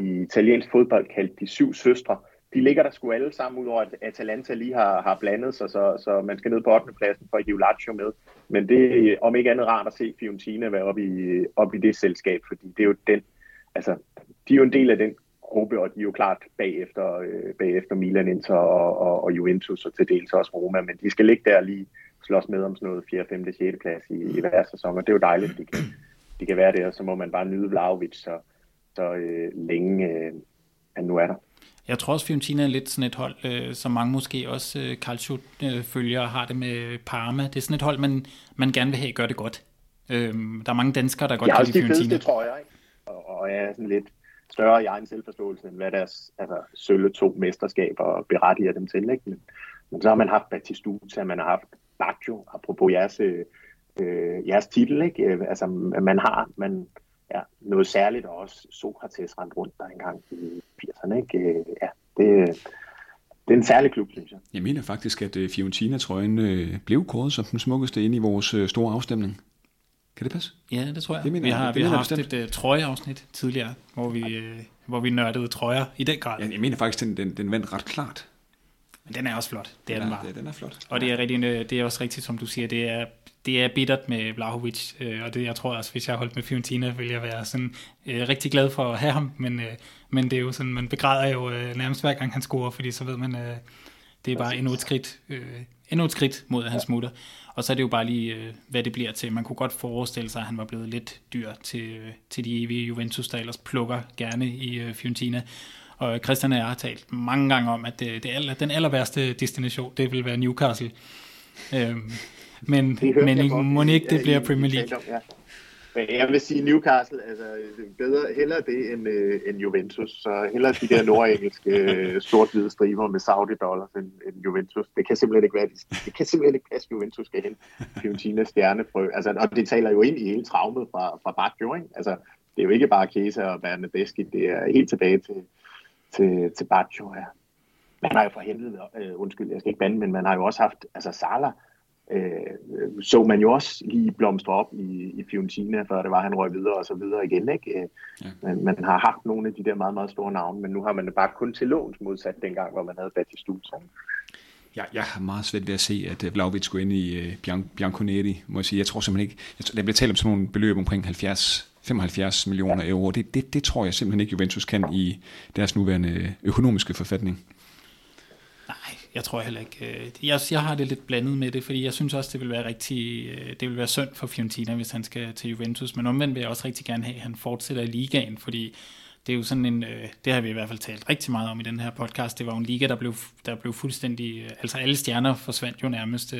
i italiensk fodbold kaldt de syv søstre. De ligger der sgu alle sammen, udover at Atalanta lige har, har blandet sig, så, så man skal ned på 8. pladsen for at hive Lazio med. Men det er om ikke andet rart at se Fiorentina være oppe i, oppe i det selskab, fordi det er jo den, altså, de er jo en del af den gruppe, og de er jo klart bagefter, øh, bagefter Milan, Inter og, og, og Juventus, og til dels også Roma, men de skal ligge der lige slås med om sådan noget 4., 5., 6. plads i, i hver sæson, og det er jo dejligt, at de kan, de kan være der, og så må man bare nyde Vlaovic så, så øh, længe øh, han nu er der. Jeg tror også, Fiorentina er lidt sådan et hold, øh, som mange måske også øh, Calcio øh, følger har det med Parma. Det er sådan et hold, man, man gerne vil have gør det godt. Øh, der er mange danskere, der godt kan lide Fiorentina. Det tror jeg, ikke? Og, og jeg er sådan lidt større i egen selvforståelse, end hvad deres altså, sølle to mesterskaber berettiger dem til. Ikke? Men, men så har man haft Batistuta, man har haft Baggio, apropos jeres, øh, jeres titel. Ikke? Øh, altså, man har man, ja, noget særligt, og også Sokrates rendt rundt der engang i 80'erne. Ikke? Øh, ja, det, det er en særlig klub, synes jeg. Jeg mener faktisk, at øh, Fiorentina-trøjen blev kåret som den smukkeste inde i vores store afstemning. Kan det passe? Ja, det tror jeg. Det mener, vi har, det, vi har haft bestemt. et uh, trøjeafsnit tidligere, hvor vi, uh, hvor vi nørdede trøjer i den grad. Ja, jeg mener faktisk, den, den, den vandt ret klart. Men den er også flot. Det er ja, den bare. Det, den er flot. Og det er, rigtig, det er også rigtigt, som du siger, det er, det er bittert med Vlahovic, øh, og det, jeg tror også, hvis jeg holdt med Fiorentina, ville jeg være sådan, øh, rigtig glad for at have ham, men, øh, men det er jo sådan, man begræder jo øh, nærmest hver gang han scorer, fordi så ved man, øh, det er bare endnu et skridt, øh, endnu et skridt mod, at han smutter. Og så er det jo bare lige, øh, hvad det bliver til. Man kunne godt forestille sig, at han var blevet lidt dyr til, øh, til de evige Juventus, der ellers plukker gerne i øh, Fiorentina. Og Christian og jeg har talt mange gange om, at det, det aller, den aller værste destination, det vil være Newcastle. Øhm, men men må ikke det bliver Premier League. ja. Men jeg vil sige Newcastle, altså bedre, hellere det end, øh, end Juventus. Så hellere de der nordengelske øh, sort-hvide striber med Saudi-dollars end, end Juventus. Det kan simpelthen ikke være, det kan simpelthen ikke passe, Juventus skal hen Fiorentina stjernefrø. Altså, og det taler jo ind i hele traumet fra, fra Baggio, ikke? Altså, det er jo ikke bare Kesa og Bernadeschi, det er helt tilbage til, til, til Baggio, ja. Man har jo for helvede, øh, undskyld, jeg skal ikke bande, men man har jo også haft, altså Salah, øh, så man jo også lige blomstre op i, i Fiorentina, før det var, han røg videre og så videre igen. Ikke? Øh, ja. Man, man har haft nogle af de der meget, meget store navne, men nu har man det bare kun til låns modsat dengang, hvor man havde Batistuta. Ja, jeg har meget svært ved at se, at øh, Vlaovic går ind i uh, Bian- Bianconeri, må jeg sige. Jeg tror simpelthen ikke, jeg der bliver talt om sådan nogle beløb omkring 70 75 millioner ja. euro. Det, det, det tror jeg simpelthen ikke, Juventus kan i deres nuværende økonomiske forfatning. Jeg tror heller ikke. Øh, jeg, jeg har det lidt blandet med det, fordi jeg synes også, det vil være rigtig, øh, det vil være synd for Fiorentina, hvis han skal til Juventus. Men omvendt vil jeg også rigtig gerne have, at han fortsætter i ligaen, fordi det er jo sådan en, øh, det har vi i hvert fald talt rigtig meget om i den her podcast. Det var jo en liga, der blev, der blev fuldstændig, altså alle stjerner forsvandt jo nærmest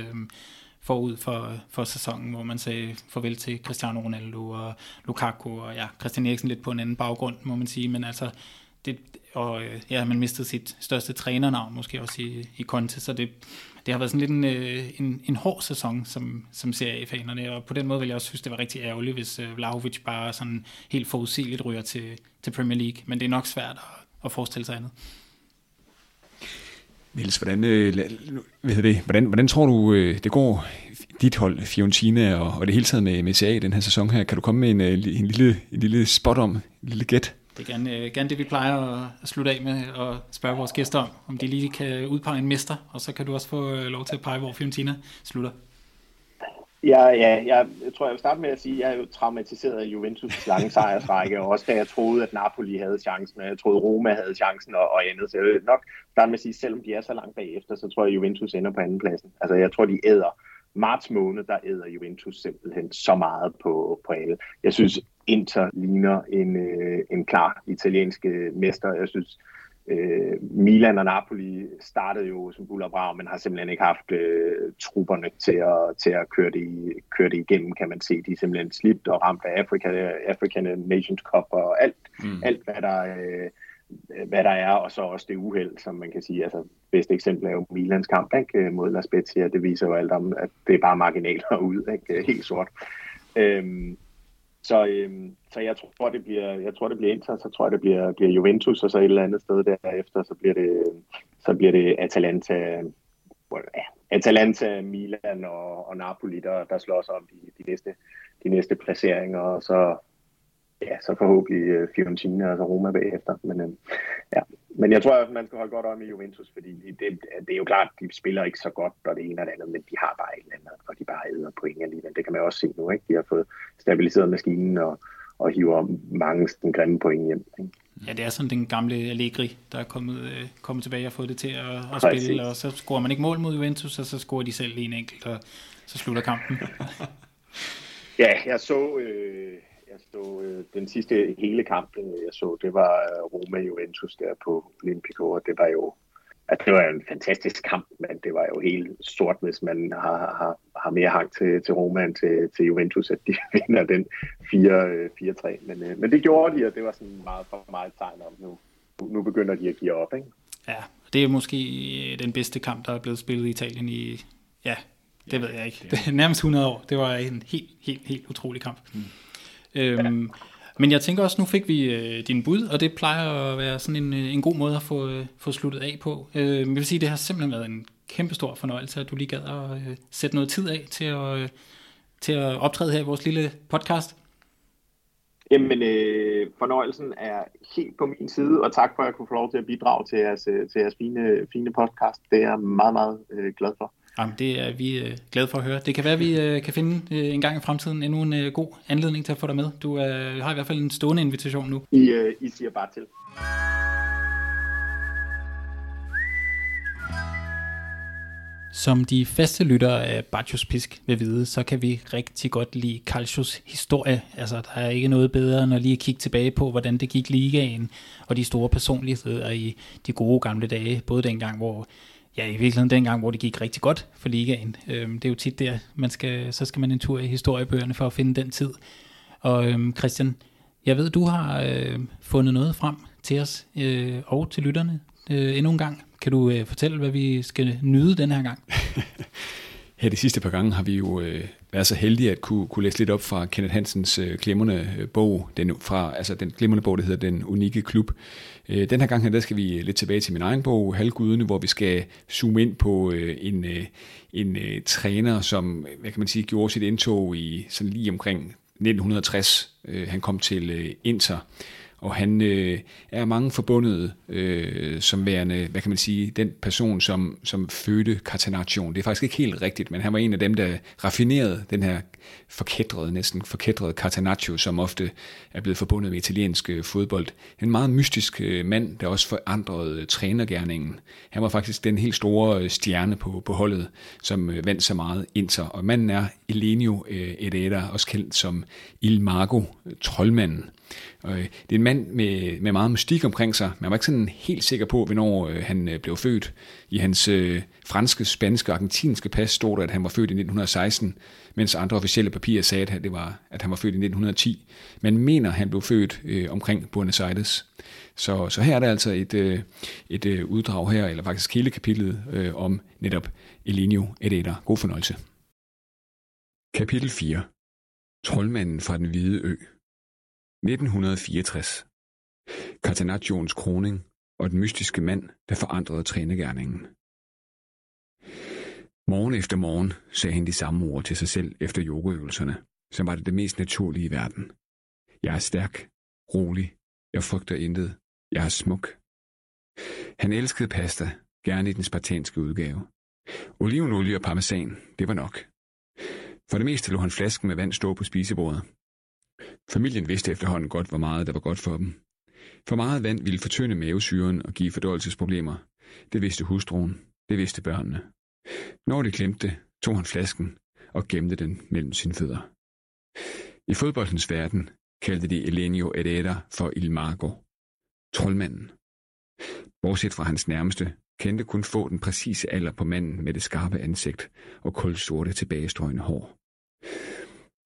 forud for, for sæsonen, hvor man sagde farvel til Cristiano Ronaldo og Lukaku, og ja, Christian Eriksen lidt på en anden baggrund, må man sige, men altså, det, og øh, ja, man mistede sit største trænernavn måske også i, i Conte, så det, det har været sådan lidt en, øh, en, en hård sæson som, som seriefanerne, og på den måde vil jeg også synes, det var rigtig ærgerligt, hvis øh, Vlahovic bare sådan helt forudsigeligt ryger til, til Premier League, men det er nok svært at, at forestille sig andet. Niels, hvordan, øh, hvad det, hvordan, hvordan tror du, øh, det går dit hold, Fiorentina, og, og det hele taget med, med CA den her sæson her? Kan du komme med en, øh, en, lille, en lille spot om, en lille gæt? Det er gerne, øh, gerne det, vi plejer at slutte af med og spørge vores gæster om, om de lige kan udpege en mester, og så kan du også få øh, lov til at pege, hvor Fiorentina slutter. Ja, ja, jeg, jeg tror, jeg vil starte med at sige, at jeg er jo traumatiseret af Juventus' lange sejrsrække, og også da jeg troede, at Napoli havde chancen, og jeg troede, Roma havde chancen og, og andet. Så jeg vil nok starte med at sige, at selvom de er så langt bagefter, så tror jeg, at Juventus ender på anden pladsen. Altså, jeg tror, de æder marts måned, der æder Juventus simpelthen så meget på, på alle. Jeg synes, Inter ligner en, øh, en klar italiensk mester. Jeg synes, Øh, Milan og Napoli startede jo som buller brav, men har simpelthen ikke haft øh, trupperne til at, til at køre, det køre det igennem, kan man se. De er simpelthen slidt og ramt af Africa, African Nations Cup og alt, mm. alt hvad, der, øh, hvad der er, og så også det uheld, som man kan sige. Altså, bedste eksempel er jo Milans kamp ikke, øh, mod La Spezia. Det viser jo alt om, at det er bare marginaler ud, ikke? Øh, helt sort. Øhm, så, øhm, så jeg tror, det bliver, jeg tror, det bliver Inter, så tror jeg, det bliver, bliver Juventus, og så et eller andet sted derefter, så bliver det, så bliver det Atalanta, Atalanta, Milan og, og Napoli, der, der slås om de, de, næste, de næste placeringer, og så, ja, så forhåbentlig øh, Fiorentina og så Roma bagefter. Men, øh, ja. Men jeg tror, at man skal holde godt øje med Juventus, fordi det, det er jo klart, at de spiller ikke så godt, og det ene og det andet, men de har bare et eller andet, og de bare æder point alligevel. Det kan man også se nu, ikke? De har fået stabiliseret maskinen, og, og hiver mange den grimme point hjem. Ikke? Ja, det er sådan den gamle Allegri, der er kommet, øh, kommet tilbage og fået det til at, at spille, og så scorer man ikke mål mod Juventus, og så scorer de selv en enkelt, og så slutter kampen. ja, jeg så, øh, jeg så øh, den sidste hele kamp, øh, jeg så, det var øh, Roma-Juventus der på Olympico, og det var jo at det var en fantastisk kamp, men det var jo helt sort, hvis man har, har, har mere hang til, til Roma end til, til Juventus, at de vinder den 4-3. Øh, men, men det gjorde de, og det var sådan meget for meget tegn om nu. Nu begynder de at give op, ikke? Ja, det er måske den bedste kamp, der er blevet spillet i Italien i, ja, det ja, ved jeg ikke. Det er nærmest 100 år. Det var en helt, helt, helt utrolig kamp. Mm. Øhm, ja. Men jeg tænker også, nu fik vi øh, din bud, og det plejer at være sådan en, øh, en god måde at få, øh, få sluttet af på. Øh, jeg vil sige, det har simpelthen været en kæmpe stor fornøjelse, at du lige gad at øh, sætte noget tid af til at, øh, til at optræde her i vores lille podcast. Jamen, øh, fornøjelsen er helt på min side, og tak for, at jeg kunne få lov til at bidrage til jeres, øh, til jeres fine, fine podcast. Det er jeg meget, meget øh, glad for. Jamen, det er vi øh, glade for at høre. Det kan være, at vi øh, kan finde øh, en gang i fremtiden endnu en øh, god anledning til at få dig med. Du øh, har i hvert fald en stående invitation nu. I, øh, I siger bare til. Som de faste lyttere af Bacchus Pisk vil vide, så kan vi rigtig godt lide Calcios historie. Altså, der er ikke noget bedre end at lige kigge tilbage på, hvordan det gik ligaen, og de store personligheder i de gode gamle dage. Både dengang, hvor ja, i virkeligheden dengang, hvor det gik rigtig godt for ligaen. Øhm, det er jo tit der, man skal, så skal man en tur i historiebøgerne for at finde den tid. Og øhm, Christian, jeg ved, du har øh, fundet noget frem til os øh, og til lytterne øh, endnu en gang. Kan du øh, fortælle, hvad vi skal nyde den her gang? Her de sidste par gange har vi jo øh, været så heldige at kunne, kunne læse lidt op fra Kenneth Hansens øh, glimrende øh, bog, den, fra, altså den glimrende bog, der hedder Den Unikke Klub. Øh, den her gang her, der skal vi øh, lidt tilbage til min egen bog, Halvgudene, hvor vi skal zoome ind på øh, en, øh, en øh, træner, som, hvad kan man sige, gjorde sit indtog i sådan lige omkring 1960. Øh, han kom til øh, Inter, og han øh, er mange forbundet øh, som værende, hvad kan man sige, den person, som, som fødte Catenaccio. Det er faktisk ikke helt rigtigt, men han var en af dem, der raffinerede den her forkædrede, næsten forkædrede Catenaccio, som ofte er blevet forbundet med italiensk øh, fodbold. En meget mystisk øh, mand, der også forandrede øh, trænergærningen. Han var faktisk den helt store stjerne på, på holdet, som vandt så meget Inter. Og manden er Elenio Edera, også kendt som Il Mago, troldmanden. Det er en mand med, med meget mystik omkring sig. Man var ikke sådan helt sikker på, hvornår han blev født. I hans franske, spanske og argentinske pas stod der, at han var født i 1916 mens andre officielle papirer sagde, at, det var, at han var født i 1910. Man mener, at han blev født øh, omkring Buenos Aires. Så, så her er der altså et, øh, et øh, uddrag her, eller faktisk hele kapitlet øh, om netop Elinio Edeta. God fornøjelse. Kapitel 4. Troldmanden fra den hvide ø. 1964. Catenaccioens kroning og den mystiske mand, der forandrede trænegærningen. Morgen efter morgen sagde han de samme ord til sig selv efter yogaøvelserne, som var det det mest naturlige i verden. Jeg er stærk, rolig, jeg frygter intet, jeg er smuk. Han elskede pasta, gerne i den spartanske udgave. Olivenolie og parmesan, det var nok. For det meste lå han flasken med vand stå på spisebordet. Familien vidste efterhånden godt, hvor meget der var godt for dem. For meget vand ville fortynde mavesyren og give fordøjelsesproblemer. Det vidste hustruen, det vidste børnene. Når de glemte tog han flasken og gemte den mellem sine fødder. I fodboldens verden kaldte de Elenio Herrera for Il Mago, troldmanden. Bortset fra hans nærmeste, kendte kun få den præcise alder på manden med det skarpe ansigt og kulsorte tilbagestrøgende hår.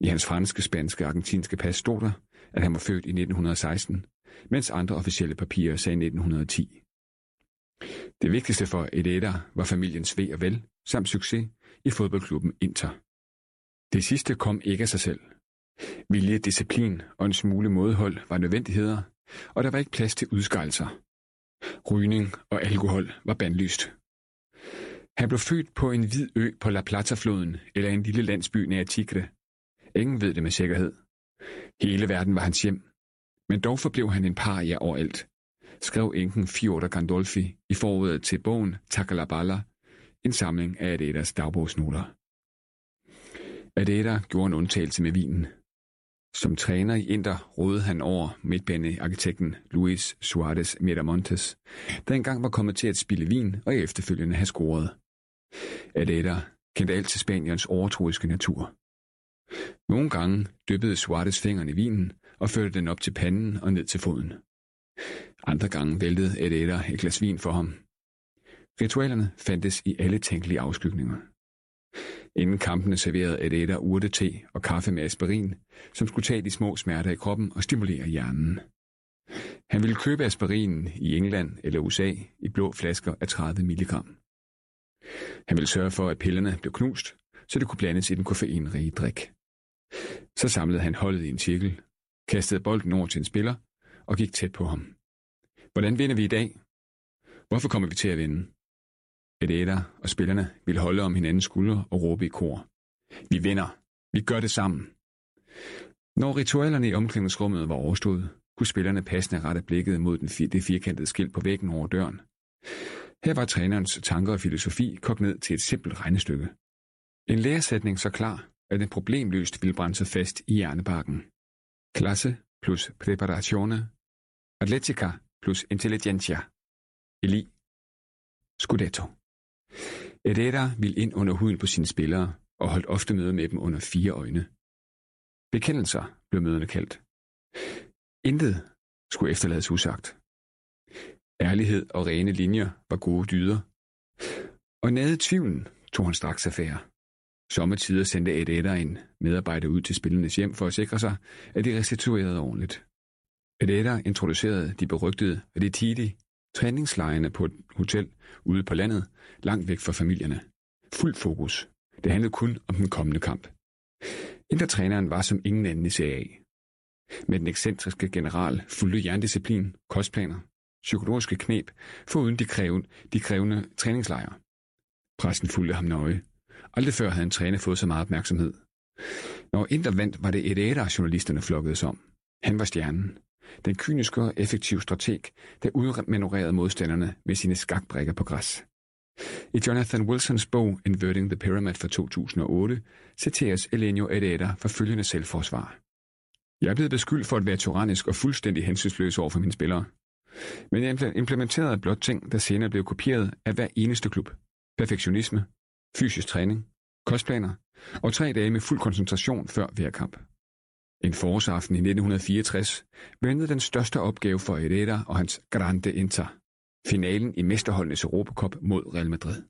I hans franske, spanske og argentinske pas stod der, at han var født i 1916, mens andre officielle papirer sagde 1910. Det vigtigste for Ededa var familiens ved og vel, samt succes i fodboldklubben Inter. Det sidste kom ikke af sig selv. Vilje, disciplin og en smule modhold var nødvendigheder, og der var ikke plads til udskejelser. Rygning og alkohol var bandlyst. Han blev født på en hvid ø på La Plata-floden eller en lille landsby nær Tigre. Ingen ved det med sikkerhed. Hele verden var hans hjem, men dog forblev han en paria overalt, skrev enken Fjorda Gandolfi i forordet til bogen Takalabala, en samling af Adedas dagbogsnoter. Adeda gjorde en undtagelse med vinen. Som træner i Inter rådede han over midtbanearkitekten Luis Suarez Miramontes, der engang var kommet til at spille vin og efterfølgende have scoret. Adeta kendte alt til Spaniens overtroiske natur. Nogle gange dyppede Suarez fingrene i vinen og førte den op til panden og ned til foden. Andre gange væltede Adeda et glas vin for ham. Ritualerne fandtes i alle tænkelige afskygninger. Inden kampene serverede Adeda urte te og kaffe med aspirin, som skulle tage de små smerter i kroppen og stimulere hjernen. Han ville købe aspirinen i England eller USA i blå flasker af 30 mg. Han ville sørge for, at pillerne blev knust, så det kunne blandes i den koffeinrige drik. Så samlede han holdet i en cirkel, kastede bolden over til en spiller og gik tæt på ham. Hvordan vinder vi i dag? Hvorfor kommer vi til at vinde? Ededa og spillerne ville holde om hinandens skuldre og råbe i kor. Vi vinder. Vi gør det sammen. Når ritualerne i omklædningsrummet var overstået, kunne spillerne passende rette blikket mod den fir- det firkantede skilt på væggen over døren. Her var trænerens tanker og filosofi kogt ned til et simpelt regnestykke. En læresætning så klar, at den problemløst ville brænde sig fast i hjernebarken. Klasse plus preparatione, atletica plus Intelligentia. eli, scudetto. Herrera ville ind under huden på sine spillere og holdt ofte møde med dem under fire øjne. Bekendelser blev møderne kaldt. Intet skulle efterlades usagt. Ærlighed og rene linjer var gode dyder. Og nede tvivlen tog han straks affære. Sommetider sendte Ed Edder en medarbejder ud til spillernes hjem for at sikre sig, at de restituerede ordentligt. Pereira introducerede de berygtede Retiti træningslejrene på et hotel ude på landet, langt væk fra familierne. Fuld fokus. Det handlede kun om den kommende kamp. Intertræneren var som ingen anden i CA. Med den ekscentriske general fulgte jerndisciplin, kostplaner, psykologiske knep, foruden de, krævende, de krævende træningslejre. Præsten fulgte ham nøje. Aldrig før havde en træner fået så meget opmærksomhed. Når Inter vandt, var det et af journalisterne flokkedes om. Han var stjernen. Den kyniske og effektive strateg, der udmanøvrerede modstanderne med sine skakbrikker på græs. I Jonathan Wilsons bog Inverting the Pyramid fra 2008 citeres Elenio Ededa for følgende selvforsvar. Jeg er blevet beskyldt for at være tyrannisk og fuldstændig hensynsløs over for mine spillere. Men jeg implementerede blot ting, der senere blev kopieret af hver eneste klub. Perfektionisme, fysisk træning, kostplaner og tre dage med fuld koncentration før hver kamp. En forårsaften i 1964 ventede den største opgave for Herrera og hans Grande Inter. Finalen i Mesterholdenes Europacup mod Real Madrid.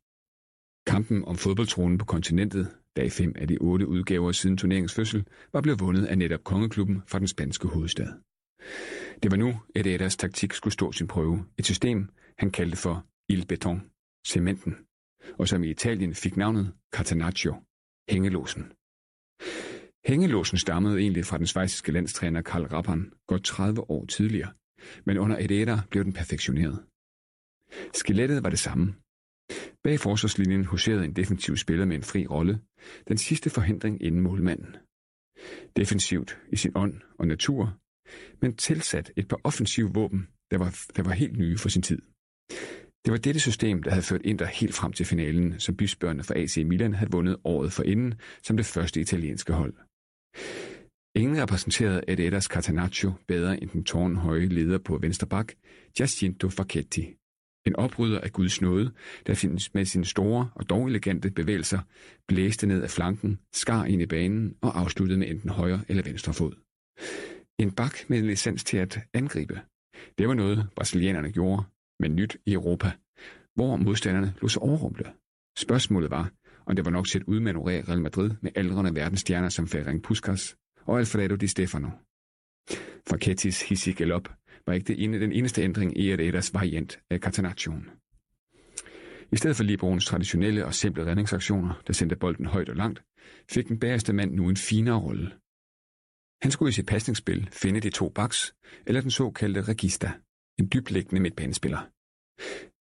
Kampen om fodboldtronen på kontinentet, der i fem af de otte udgaver siden turneringens fødsel, var blevet vundet af netop kongeklubben fra den spanske hovedstad. Det var nu, at Edders taktik skulle stå sin prøve. Et system, han kaldte for Il Beton, cementen, og som i Italien fik navnet Catenaccio, hængelåsen. Hængelåsen stammede egentlig fra den svejsiske landstræner Karl Rappan godt 30 år tidligere, men under Ededa blev den perfektioneret. Skelettet var det samme. Bag forsvarslinjen huserede en defensiv spiller med en fri rolle, den sidste forhindring inden målmanden. Defensivt i sin ånd og natur, men tilsat et par offensive våben, der var, der var helt nye for sin tid. Det var dette system, der havde ført Inter helt frem til finalen, som bysbørnene fra AC Milan havde vundet året for inden som det første italienske hold. Ingen repræsenterede Edas Catanaccio bedre end den tårnhøje leder på venstre bak, Giacinto Facchetti. En oprydder af Guds nåde, der findes med sine store og dog elegante bevægelser, blæste ned af flanken, skar ind i banen og afsluttede med enten højre eller venstre fod. En bak med en licens til at angribe. Det var noget, brasilianerne gjorde, men nyt i Europa, hvor modstanderne lå sig overrumple. Spørgsmålet var, og det var nok til at udmanøvrere Real Madrid med aldrende verdensstjerner som Ferenc Puskas og Alfredo Di Stefano. Farkettis hissig galop var ikke det ene, den eneste ændring i Edas variant af Catenaccion. I stedet for Libroens traditionelle og simple redningsaktioner, der sendte bolden højt og langt, fik den bagerste mand nu en finere rolle. Han skulle i sit pasningsspil finde de to baks, eller den såkaldte regista, en dybliggende midtbanespiller.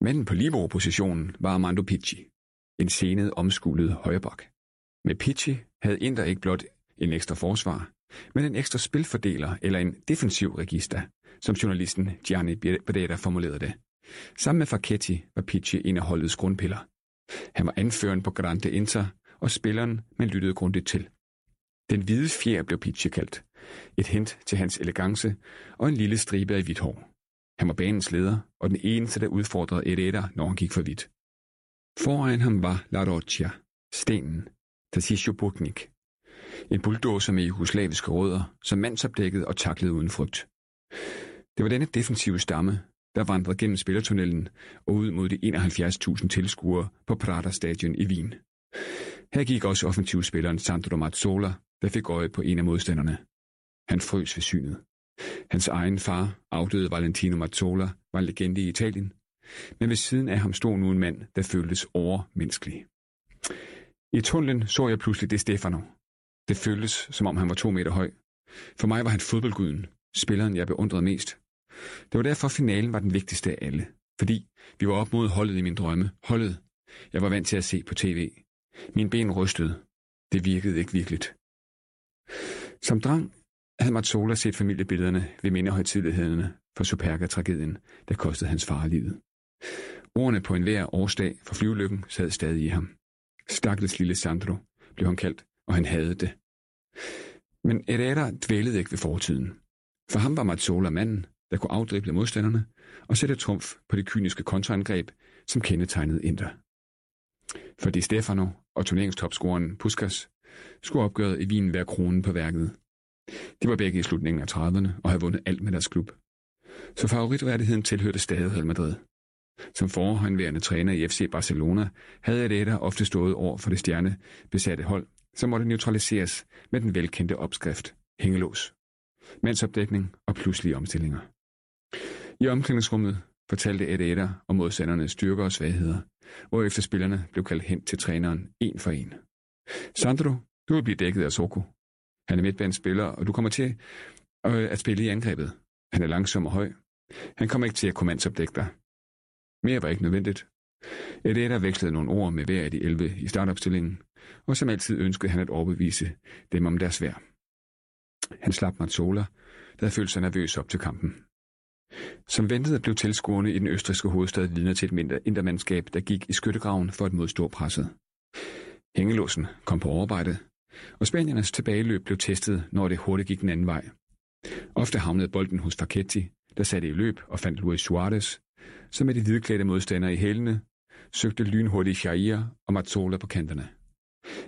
Manden på Libro-positionen var Armando Picci, en senet omskulet højrebak. Med Pichi havde Inter ikke blot en ekstra forsvar, men en ekstra spilfordeler eller en defensiv register, som journalisten Gianni Beretta formulerede det. Sammen med Facchetti var Pichi en af holdets grundpiller. Han var anføreren på Grande Inter, og spilleren, man lyttede grundigt til. Den hvide fjer blev Pichi kaldt, Et hint til hans elegance og en lille stribe af hvidt hår. Han var banens leder, og den eneste, der udfordrede Herrera, når han gik for vidt. Foran ham var La Roccia, stenen, Tatisio Buknik. En bulldozer med jugoslaviske rødder, som mandsopdækket og taklede uden frygt. Det var denne defensive stamme, der vandrede gennem spillertunnelen og ud mod de 71.000 tilskuere på Prada Stadion i Wien. Her gik også offensivspilleren Sandro Mazzola, der fik øje på en af modstanderne. Han frøs ved synet. Hans egen far, afdøde Valentino Mazzola, var en legende i Italien, men ved siden af ham stod nu en mand, der føltes overmenneskelig. I tunnelen så jeg pludselig det Stefano. Det føltes, som om han var to meter høj. For mig var han fodboldguden, spilleren jeg beundrede mest. Det var derfor finalen var den vigtigste af alle, fordi vi var op mod holdet i min drømme, holdet, jeg var vant til at se på tv. Min ben rystede. Det virkede ikke virkeligt. Som dreng havde Mazzola set familiebillederne ved mindehøjtidlighederne for Superga-tragedien, der kostede hans far livet. Ordene på enhver årsdag for flyvelykken sad stadig i ham. Stakkels lille Sandro, blev han kaldt, og han havde det. Men Herrera dvælede ikke ved fortiden. For ham var Mazzola manden, der kunne afdrible modstanderne og sætte trumf på det kyniske kontraangreb, som kendetegnede Inter. For Di Stefano og turneringstopscoren Puskas skulle opgøret i Wien være kronen på værket. De var begge i slutningen af 30'erne og havde vundet alt med deres klub. Så favoritværdigheden tilhørte stadig Real Madrid. Som forhåndværende træner i FC Barcelona havde Arteta ofte stået over for det stjerne besatte hold, som måtte neutraliseres med den velkendte opskrift hængelås, mandsopdækning og pludselige omstillinger. I omklædningsrummet fortalte Arteta om modstandernes styrker og svagheder, hvorefter spillerne blev kaldt hen til træneren en for en. Sandro, du vil blive dækket af Soko. Han er midtbanespiller, og du kommer til øh, at spille i angrebet. Han er langsom og høj. Han kommer ikke til at kommandsopdække dig. Mere var ikke nødvendigt. Edeta vekslede nogle ord med hver af de 11 i startopstillingen, og som altid ønskede han at overbevise dem om deres værd. Han slap Mazzola, der følte sig nervøs op til kampen. Som ventet blev tilskuerne i den østriske hovedstad vidner til et mindre intermandskab, der gik i skyttegraven for at modstå presset. Hængelåsen kom på overarbejde, og spaniernes tilbageløb blev testet, når det hurtigt gik den anden vej. Ofte havnede bolden hos Facchetti, der satte i løb og fandt Luis Suarez, som med de hvidklædte modstandere i hælene, søgte lynhurtige Jair og Mazzola på kanterne.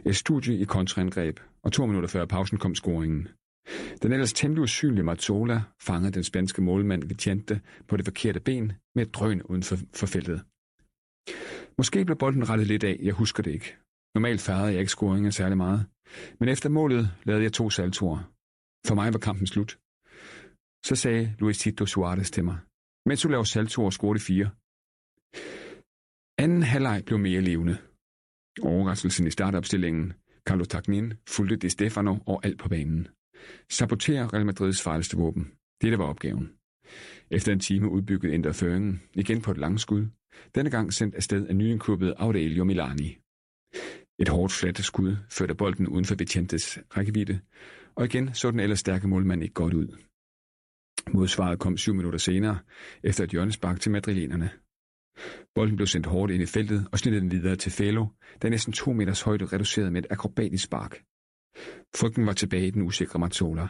Et studie i kontraangreb, og to minutter før pausen kom scoringen. Den ellers temmelig usynlige Mazzola fangede den spanske målmand Vicente på det forkerte ben med et drøn uden for, for feltet. Måske blev bolden rettet lidt af, jeg husker det ikke. Normalt færede jeg ikke scoringen særlig meget, men efter målet lavede jeg to saltoer. For mig var kampen slut. Så sagde Luisito Suarez til mig, mens du laver saltoer, scorede de fire. Anden halvleg blev mere levende. Overraskelsen i startopstillingen. Carlos Tagnin fulgte Di Stefano og alt på banen. Sabotere Real Madrids farligste våben. Det var opgaven. Efter en time udbyggede Inter føringen, igen på et langskud, denne gang sendt afsted af nyindkøbet Aurelio Milani. Et hårdt fladt skud førte bolden uden for Vicentes rækkevidde, og igen så den ellers stærke målmand ikke godt ud. Modsvaret kom syv minutter senere, efter et hjørnespark til madrilenerne. Bolden blev sendt hårdt ind i feltet og snittede den videre til Felo, der næsten to meters højde reducerede med et akrobatisk spark. Frygten var tilbage i den usikre Mazzola.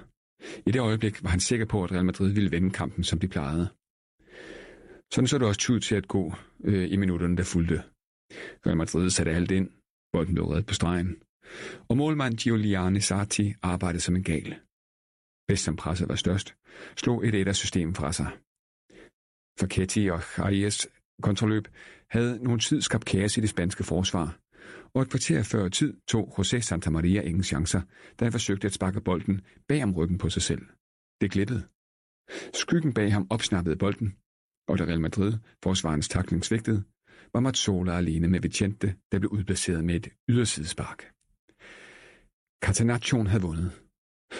I det øjeblik var han sikker på, at Real Madrid ville vende kampen, som de plejede. Sådan så det også tid til at gå øh, i minutterne, der fulgte. Real Madrid satte alt ind. Bolden blev reddet på stregen. Og målmand Giuliani Sarti arbejdede som en gal. Bedst som presset var størst, slog et et af systemet fra sig. Facchetti og Arias kontroløb havde nogen tid skabt kaos i det spanske forsvar, og et kvarter før tid tog José Santa Maria ingen chancer, da han forsøgte at sparke bolden bag om ryggen på sig selv. Det glippede. Skyggen bag ham opsnappede bolden, og da Real Madrid forsvarens takling svigtede, var Mazzola alene med Vicente, der blev udplaceret med et ydersidespark. Catenaccion havde vundet,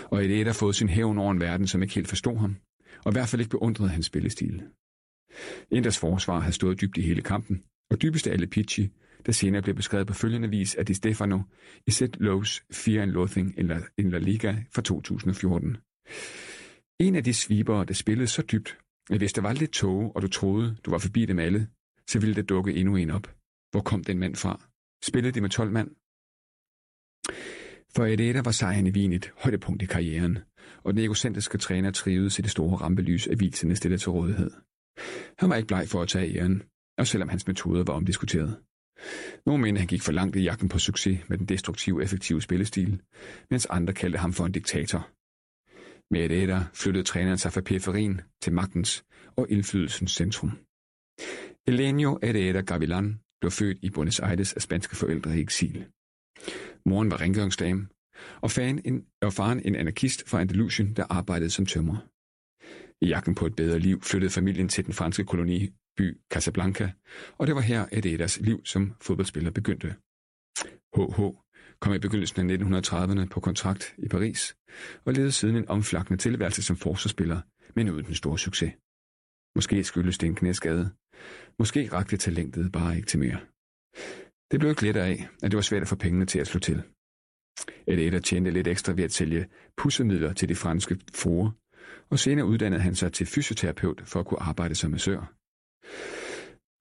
og et har fået sin hævn over en verden, som ikke helt forstod ham, og i hvert fald ikke beundrede hans spillestil. Inders forsvar havde stået dybt i hele kampen, og dybest af alle Pichi, der senere blev beskrevet på følgende vis af Di Stefano i Set Lowe's Fear and Loathing in La Liga fra 2014. En af de svibere, der spillede så dybt, at hvis der var lidt tåge, og du troede, du var forbi dem alle, så ville der dukke endnu en op. Hvor kom den mand fra? Spillede de med 12 mand? For Ededa var sejren i Wien et højdepunkt i karrieren, og den egocentriske træner trivedes i det store rampelys, aviserne stillede til rådighed. Han var ikke bleg for at tage æren, og selvom hans metoder var omdiskuteret. Nogle mente, han gik for langt i jagten på succes med den destruktive, effektive spillestil, mens andre kaldte ham for en diktator. Med et æder flyttede træneren sig fra periferien til magtens og indflydelsens centrum. Elenio Herrera Gavilan blev født i Buenos Aires af spanske forældre i eksil. Moren var rengøringsdame, og, fan en, og faren en anarkist fra Andalusien, der arbejdede som tømrer. I jagten på et bedre liv flyttede familien til den franske koloniby Casablanca, og det var her, at Edas liv som fodboldspiller begyndte. HH kom i begyndelsen af 1930'erne på kontrakt i Paris, og levede siden en omflakkende tilværelse som forsvarsspiller, men uden den store succes. Måske skyldes det en knæskade. Måske rakte talentet bare ikke til mere. Det blev ikke lettere af, at det var svært at få pengene til at slå til. Eder tjente lidt ekstra ved at sælge pussemidler til de franske fruer, og senere uddannede han sig til fysioterapeut for at kunne arbejde som massør.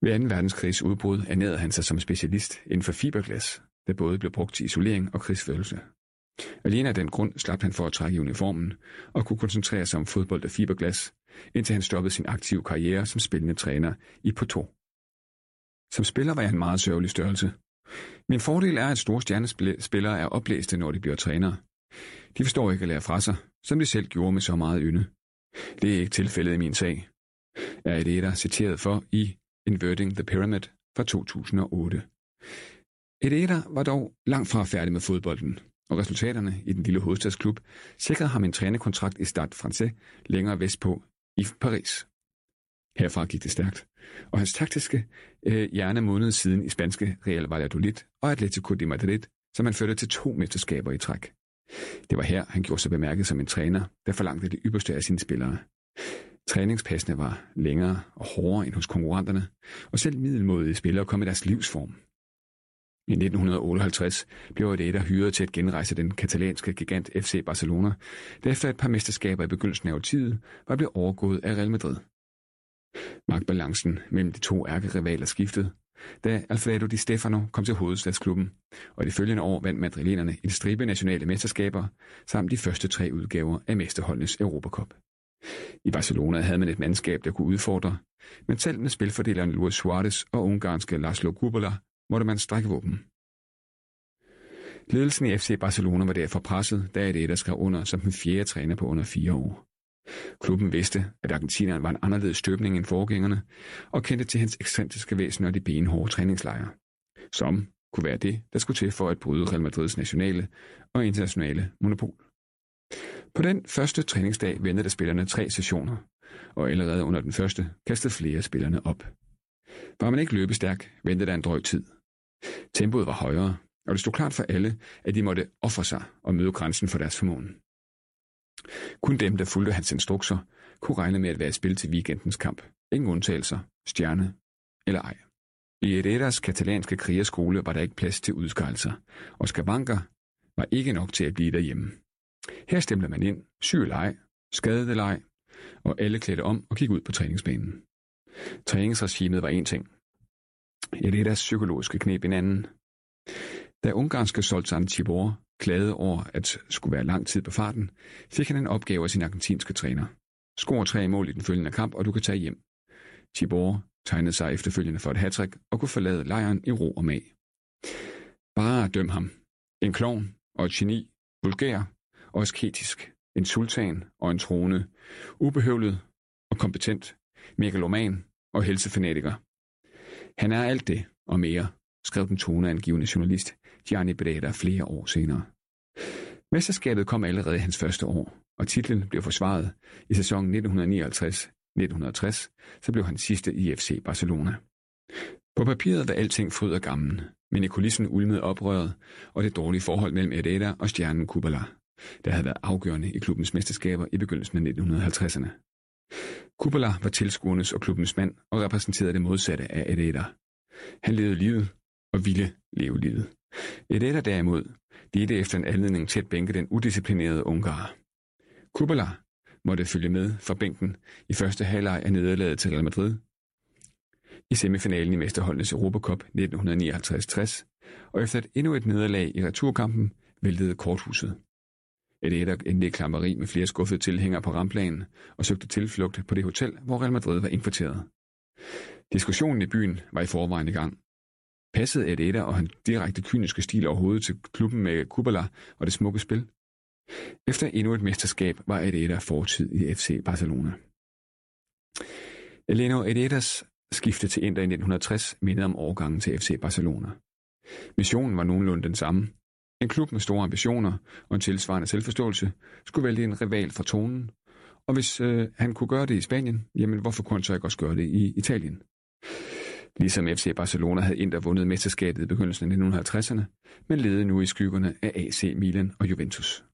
Ved 2. verdenskrigs udbrud ernærede han sig som specialist inden for fiberglas, der både blev brugt til isolering og krigsførelse. Alene af den grund slap han for at trække uniformen og kunne koncentrere sig om fodbold og fiberglas, indtil han stoppede sin aktive karriere som spillende træner i Porto. Som spiller var jeg en meget sørgelig størrelse. Min fordel er, at store stjernespillere er oplæste, når de bliver trænere. De forstår ikke at lære fra sig, som de selv gjorde med så meget ynde. Det er ikke tilfældet i min sag. Er det der citeret for i Inverting the Pyramid fra 2008. Ededa var dog langt fra færdig med fodbolden, og resultaterne i den lille hovedstadsklub sikrede ham en trænekontrakt i Stade Francais længere vestpå i Paris. Herfra gik det stærkt, og hans taktiske øh, hjerne måned siden i spanske Real Valladolid og Atletico de Madrid, som han førte til to mesterskaber i træk. Det var her, han gjorde sig bemærket som en træner, der forlangte det ypperste af sine spillere. Træningspassene var længere og hårdere end hos konkurrenterne, og selv middelmodige spillere kom i deres livsform. I 1958 blev Adeta hyret til at genrejse den katalanske gigant FC Barcelona, der efter et par mesterskaber i begyndelsen af årtiet var blevet overgået af Real Madrid. Magtbalancen mellem de to ærkerivaler skiftede, da Alfredo Di Stefano kom til hovedstadsklubben, og de følgende år vandt madrilenerne en stribe nationale mesterskaber, samt de første tre udgaver af mesterholdenes Europacup. I Barcelona havde man et mandskab, der kunne udfordre, men selv med spilfordeleren Luis Suarez og ungarske Laszlo Kubala måtte man strække våben. Ledelsen i FC Barcelona var derfor presset, da Adeta skrev under som den fjerde træner på under fire år. Klubben vidste, at argentineren var en anderledes støbning end forgængerne, og kendte til hans ekscentriske væsen og de benhårde træningslejre, som kunne være det, der skulle til for at bryde Real Madrids nationale og internationale monopol. På den første træningsdag ventede spillerne tre sessioner, og allerede under den første kastede flere spillerne op. Var man ikke løbestærk, ventede der en drøg tid. Tempoet var højere, og det stod klart for alle, at de måtte ofre sig og møde grænsen for deres formåen. Kun dem, der fulgte hans instrukser, kunne regne med at være i spil til weekendens kamp. Ingen undtagelser, stjerne eller ej. I Herreras katalanske krigerskole var der ikke plads til udskejelser, og skavanker var ikke nok til at blive derhjemme. Her stemte man ind, syg leg, skadede ej, og alle klædte om og gik ud på træningsbanen. Træningsregimet var en ting. Herreras psykologiske knep en anden. Da ungarske Soltan Tibor klagede over at skulle være lang tid på farten, fik han en opgave af sin argentinske træner. Skor tre mål i den følgende kamp, og du kan tage hjem. Tibor tegnede sig efterfølgende for et hattrick og kunne forlade lejren i ro og mag. Bare døm ham. En klovn og et geni, vulgær og asketisk. En sultan og en trone. Ubehøvlet og kompetent. Megaloman og helsefanatiker. Han er alt det og mere, skrev den toneangivende journalist Gianni Breda flere år senere. Mesterskabet kom allerede i hans første år, og titlen blev forsvaret i sæsonen 1959-1960, så blev han sidste i FC Barcelona. På papiret var alting fryd og gammel, men i kulissen ulmede oprøret og det dårlige forhold mellem Herrera og stjernen Kubala, der havde været afgørende i klubbens mesterskaber i begyndelsen af 1950'erne. Kubala var tilskuernes og klubbens mand og repræsenterede det modsatte af Herrera. Han levede livet og ville leve livet. Edela derimod ledte efter en anledning til at bænke den udisciplinerede ungar. Kubala måtte følge med fra bænken i første halvleg af nederlaget til Real Madrid i semifinalen i Mesterholdenes Europacup 1959-60, og efter et endnu et nederlag i returkampen væltede korthuset. Eder endte klammeri med flere skuffede tilhængere på ramplanen og søgte tilflugt på det hotel, hvor Real Madrid var indkvarteret. Diskussionen i byen var i forvejen i gang. Passede Eder og hans direkte kyniske stil overhovedet til klubben med Kubala og det smukke spil? Efter endnu et mesterskab var Eder fortid i FC Barcelona. Eleno Ederas skifte til Inter i 1960 mindede om overgangen til FC Barcelona. Missionen var nogenlunde den samme. En klub med store ambitioner og en tilsvarende selvforståelse skulle vælge en rival fra tonen, og hvis øh, han kunne gøre det i Spanien, jamen hvorfor kunne han så ikke også gøre det i Italien? Ligesom FC Barcelona havde Inter vundet mesterskabet i begyndelsen af 1950'erne, men ledede nu i skyggerne af AC Milan og Juventus.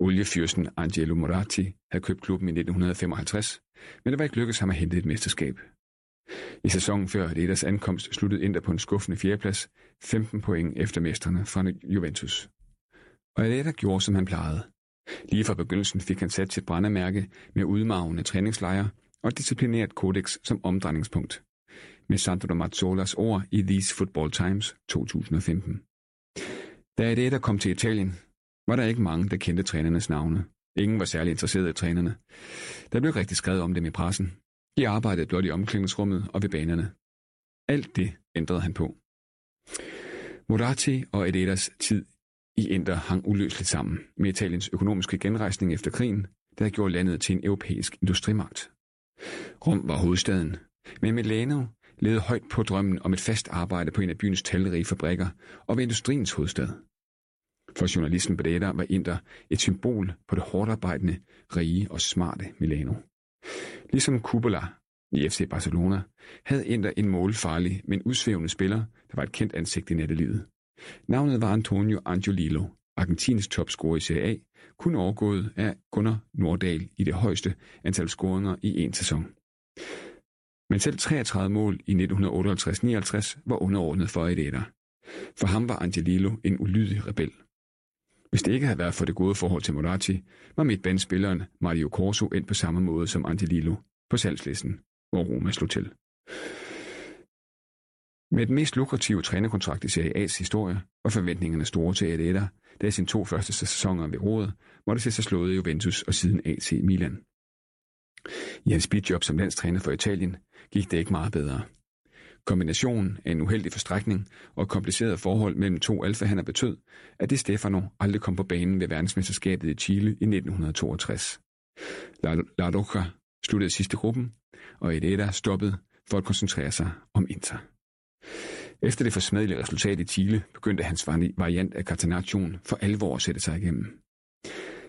Oliefyrsten Angelo Moratti havde købt klubben i 1955, men det var ikke lykkedes ham at hente et mesterskab. I sæsonen før Adidas ankomst sluttede Inter på en skuffende fjerdeplads, 15 point efter mesterne fra Juventus. Og Adidas gjorde, som han plejede. Lige fra begyndelsen fik han sat sit brændemærke med udmavende træningslejre og disciplineret kodex som omdrejningspunkt. Med Sandro Mazzolas ord i These Football Times 2015. Da Adidas kom til Italien, var der ikke mange, der kendte trænernes navne. Ingen var særlig interesseret i trænerne. Der blev rigtig skrevet om dem i pressen, de arbejdede blot i omklædningsrummet og ved banerne. Alt det ændrede han på. Moratti og Ededas tid i Inter hang uløseligt sammen med Italiens økonomiske genrejsning efter krigen, der gjorde gjort landet til en europæisk industrimagt. Rom var hovedstaden, men Milano levede højt på drømmen om et fast arbejde på en af byens talrige fabrikker og ved industriens hovedstad. For journalisten Breda var Inter et symbol på det hårdt arbejdende, rige og smarte Milano. Ligesom Kubala i FC Barcelona havde Inter en målfarlig, men udsvævende spiller, der var et kendt ansigt i nattelivet. Navnet var Antonio Angiolillo, Argentins topscorer i Serie A, kun overgået af Gunnar Nordahl i det højeste antal scoringer i en sæson. Men selv 33 mål i 1958-59 var underordnet for Ededa. For ham var Angelillo en ulydig rebel. Hvis det ikke havde været for det gode forhold til Moratti, var midtbandspilleren Mario Corso endt på samme måde som Angelillo på salgslisten, hvor Roma slog til. Med den mest lukrative trænerkontrakt i Serie A's historie var forventningerne store til Adeta, da i sine to første sæsoner ved rådet måtte se sig slået i Juventus og siden AC Milan. I hans bidjob som landstræner for Italien gik det ikke meget bedre. Kombinationen af en uheldig forstrækning og kompliceret forhold mellem to alfahander betød, at det Stefano aldrig kom på banen ved verdensmesterskabet i Chile i 1962. La, La Roca sluttede sidste gruppen, og Ededa stoppede for at koncentrere sig om Inter. Efter det forsmedelige resultat i Chile begyndte hans variant af Catenaccio for alvor at sætte sig igennem.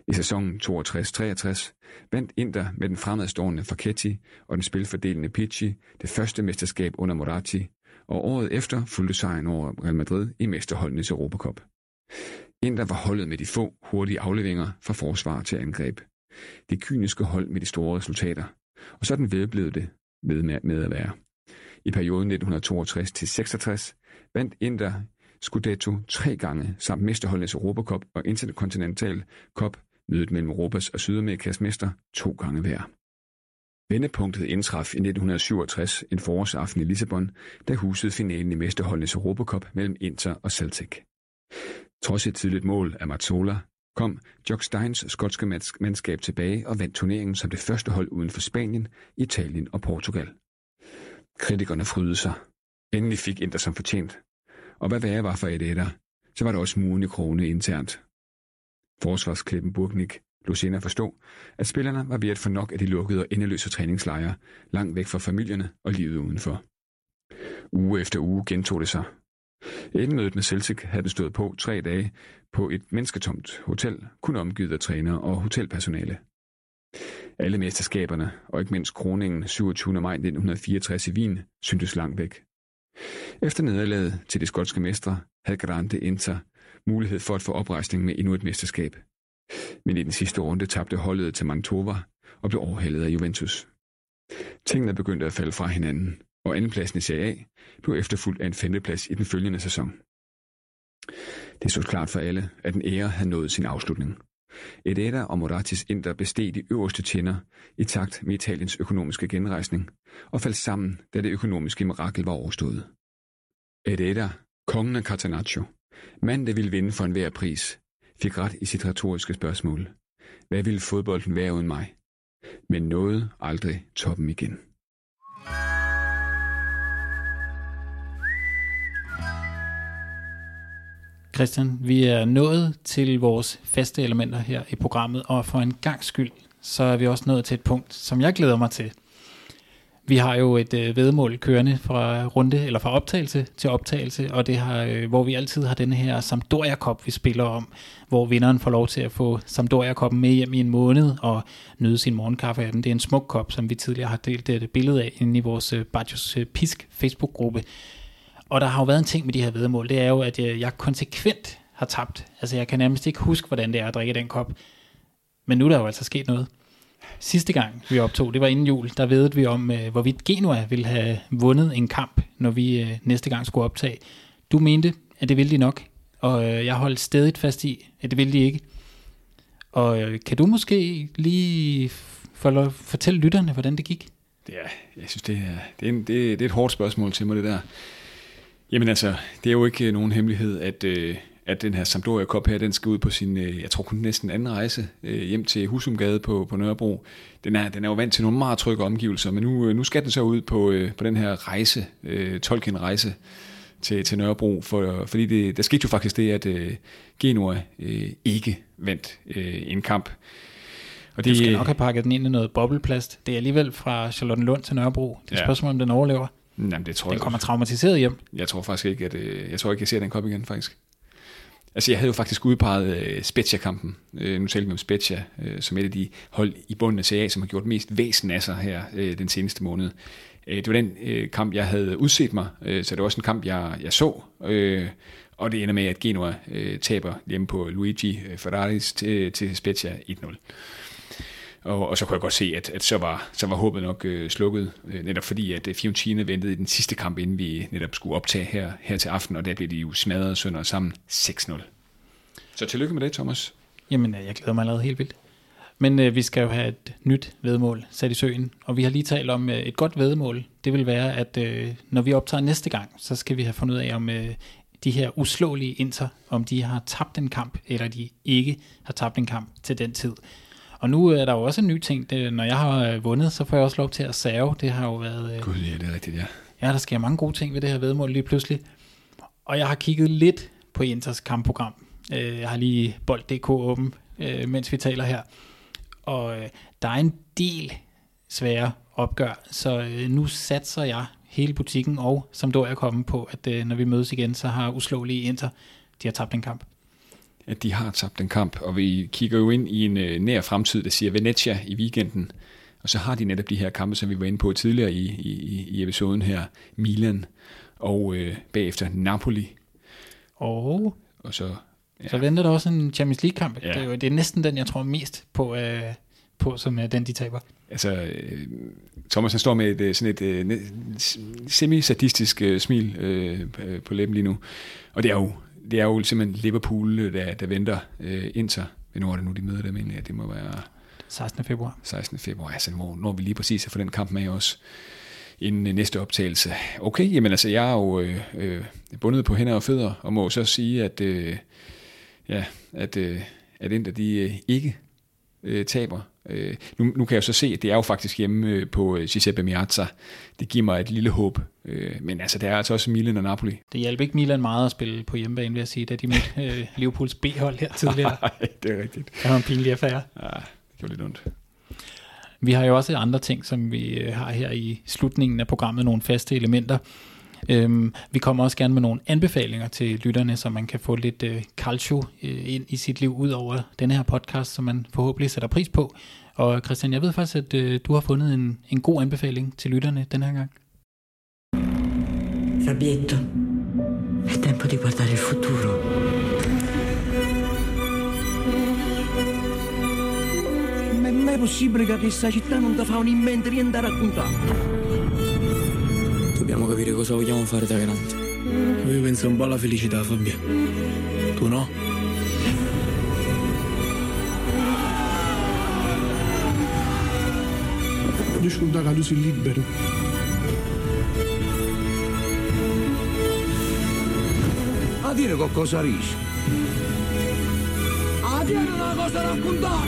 I sæsonen 62-63 vandt Inter med den fremadstående Facchetti og den spilfordelende Pichi det første mesterskab under Moratti, og året efter fulgte sejren over Real Madrid i mesterholdenes Europacup. Inter var holdet med de få hurtige afleveringer fra forsvar til angreb. Det kyniske hold med de store resultater. Og sådan vedblev det ved med, med at være. I perioden 1962-66 vandt Inter Scudetto tre gange samt mesterholdenes Europacup og Intercontinental Cup mødet mellem Europas og Sydamerikas mester to gange hver. Vendepunktet indtraf i 1967 en forårsaften i Lissabon, da husede finalen i mesterholdenes Europacup mellem Inter og Celtic. Trods et tidligt mål af Mazzola, kom Jock Steins skotske mandskab tilbage og vandt turneringen som det første hold uden for Spanien, Italien og Portugal. Kritikerne frydede sig. Endelig fik Inter som fortjent. Og hvad værre var for et etter, så var der også muren i krone internt. Forsvarsklippen Burgnik lå senere forstå, at spillerne var ved at få nok af de lukkede og endeløse træningslejre, langt væk fra familierne og livet udenfor. Uge efter uge gentog det sig. Inden mødet med Celtic havde den stået på tre dage på et mennesketomt hotel, kun omgivet af trænere og hotelpersonale. Alle mesterskaberne, og ikke mindst kroningen 27. maj 1964 i Wien, syntes langt væk. Efter nederlaget til de skotske mestre havde Grande Inter mulighed for at få oprejsning med endnu et mesterskab. Men i den sidste runde tabte holdet til Mantova og blev overhældet af Juventus. Tingene begyndte at falde fra hinanden, og andenpladsen i Serie A blev efterfulgt af en femteplads i den følgende sæson. Det stod klart for alle, at den ære havde nået sin afslutning. Ededa og Moratis Inter besteg de øverste tjener i takt med Italiens økonomiske genrejsning og faldt sammen, da det økonomiske mirakel var overstået. Ededa, kongen af Catanaccio, Manden, der ville vinde for enhver pris, fik ret i sit retoriske spørgsmål. Hvad ville fodbolden være uden mig? Men nåede aldrig toppen igen. Christian, vi er nået til vores faste elementer her i programmet, og for en gang skyld, så er vi også nået til et punkt, som jeg glæder mig til. Vi har jo et øh, vedmål kørende fra runde eller fra optagelse til optagelse, og det har, øh, hvor vi altid har den her Sampdoria Cup, vi spiller om, hvor vinderen får lov til at få Sampdoria Cup'en med hjem i en måned og nyde sin morgenkaffe af den. Det er en smuk kop, som vi tidligere har delt et billede af inde i vores øh, Bajos øh, Pisk Facebook-gruppe. Og der har jo været en ting med de her vedmål, det er jo, at jeg, jeg konsekvent har tabt. Altså jeg kan nærmest ikke huske, hvordan det er at drikke den kop. Men nu er der jo altså sket noget. Sidste gang vi optog, det var inden jul, der vedede vi om, øh, hvorvidt Genua ville have vundet en kamp, når vi øh, næste gang skulle optage. Du mente, at det ville de nok, og øh, jeg holdt stadig fast i, at det ville de ikke. Og øh, kan du måske lige for, fortælle lytterne, hvordan det gik? Det er, jeg synes, det er, det, er en, det, er, det er et hårdt spørgsmål til mig, det der. Jamen altså, det er jo ikke nogen hemmelighed, at, øh, at den her Sampdoria Cup her, den skal ud på sin, øh, jeg tror kun næsten anden rejse øh, hjem til Husumgade på, på Nørrebro. Den er, den er jo vant til nogle meget trygge omgivelser, men nu, øh, nu skal den så ud på, på den her rejse, Tolkien-rejse til, til Nørrebro, for, fordi det, der skete jo faktisk det, at øh, Genua øh, ikke vandt øh, en kamp. Og det, du skal nok have pakket den ind i noget bobleplast. Det er alligevel fra Charlottenlund til Nørrebro. Det er ja. spørgsmål, om den overlever. Jamen, det tror den jeg, kommer traumatiseret hjem. Jeg tror faktisk ikke, at øh, jeg tror ikke, jeg ser den kop igen, faktisk. Altså, jeg havde jo faktisk udpeget øh, Spezia-kampen. Øh, nu taler vi om Spezia, øh, som et af de hold i bunden af CA, som har gjort mest væsen af sig her øh, den seneste måned. Øh, det var den øh, kamp, jeg havde udset mig, øh, så det var også en kamp, jeg, jeg så. Øh, og det ender med, at Genoa øh, taber hjemme på Luigi øh, Ferraris til, til Spezia 1-0. Og, og så kunne jeg godt se, at, at så, var, så var håbet nok øh, slukket, øh, netop fordi, at øh, Fiorentina ventede i den sidste kamp, inden vi netop skulle optage her, her til aften, og der blev de jo smadret sønder sammen 6-0. Så tillykke med det, Thomas. Jamen, øh, jeg glæder mig allerede helt vildt. Men øh, vi skal jo have et nyt vedmål sat i søen, og vi har lige talt om øh, et godt vedmål. Det vil være, at øh, når vi optager næste gang, så skal vi have fundet ud af, om øh, de her uslåelige inter, om de har tabt en kamp, eller de ikke har tabt en kamp til den tid. Og nu er der jo også en ny ting. Det, når jeg har øh, vundet, så får jeg også lov til at serve. Det har jo været... Øh, Gud, ja, det er rigtigt, ja. Ja, der sker mange gode ting ved det her vedmål lige pludselig. Og jeg har kigget lidt på Inters kampprogram. Øh, jeg har lige bold.dk åben, mens vi taler her. Og der er en del svære opgør, så nu satser jeg hele butikken, og som dog er kommet på, at når vi mødes igen, så har uslåelige Inter, de har tabt en kamp at de har tabt en kamp, og vi kigger jo ind i en øh, nær fremtid, der siger Venezia i weekenden, og så har de netop de her kampe, som vi var inde på tidligere i, i, i episoden her, Milan, og øh, bagefter Napoli. Og, og så, ja. så venter der også en Champions League-kamp. Ja. Det, er jo, det er næsten den, jeg tror mest på, øh, på som er den, de taber. Altså, øh, Thomas han står med et, øh, sådan et øh, semi-sadistisk øh, smil øh, på læben lige nu, og det er jo det er jo simpelthen Liverpool, der, der venter øh, Inter. Hvornår er det nu, de møder dem egentlig? Ja, det må være... 16. februar. 16. februar, altså hvor når vi lige præcis at få den kamp med os inden øh, næste optagelse. Okay, jamen altså, jeg er jo øh, øh, bundet på hænder og fødder, og må så sige, at, øh, ja, at, øh, at Inter de øh, ikke øh, taber. Øh, nu, nu kan jeg jo så se, at det er jo faktisk hjemme øh, på øh, Giuseppe Miazza. Det giver mig et lille håb. Øh, men altså, det er altså også Milan og Napoli. Det hjalp ikke Milan meget at spille på hjemmebane, vil jeg sige, da de mødte øh, Liverpools B-hold her tidligere. Nej, det er rigtigt. Det var en pinlig affære. Ja, det gjorde lidt ondt. Vi har jo også andre ting, som vi øh, har her i slutningen af programmet, nogle faste elementer. Øhm, vi kommer også gerne med nogle anbefalinger til lytterne, så man kan få lidt øh, calcio øh, ind i sit liv ud over denne her podcast, som man forhåbentlig sætter pris på. Og Christian, jeg ved faktisk, at øh, du har fundet en, en god anbefaling til lytterne den her gang. Fabietto, è tempo di guardare il futuro. Ma è mai possibile che questa città non ti fa un in mente niente a raccontare? Dobbiamo capire cosa vogliamo fare da grandi. Io penso un po' alla felicità, Fabio. Tu no? Voglio scordare che tu sei libero. A dire qualcosa rischi. tierra gozarán juntar.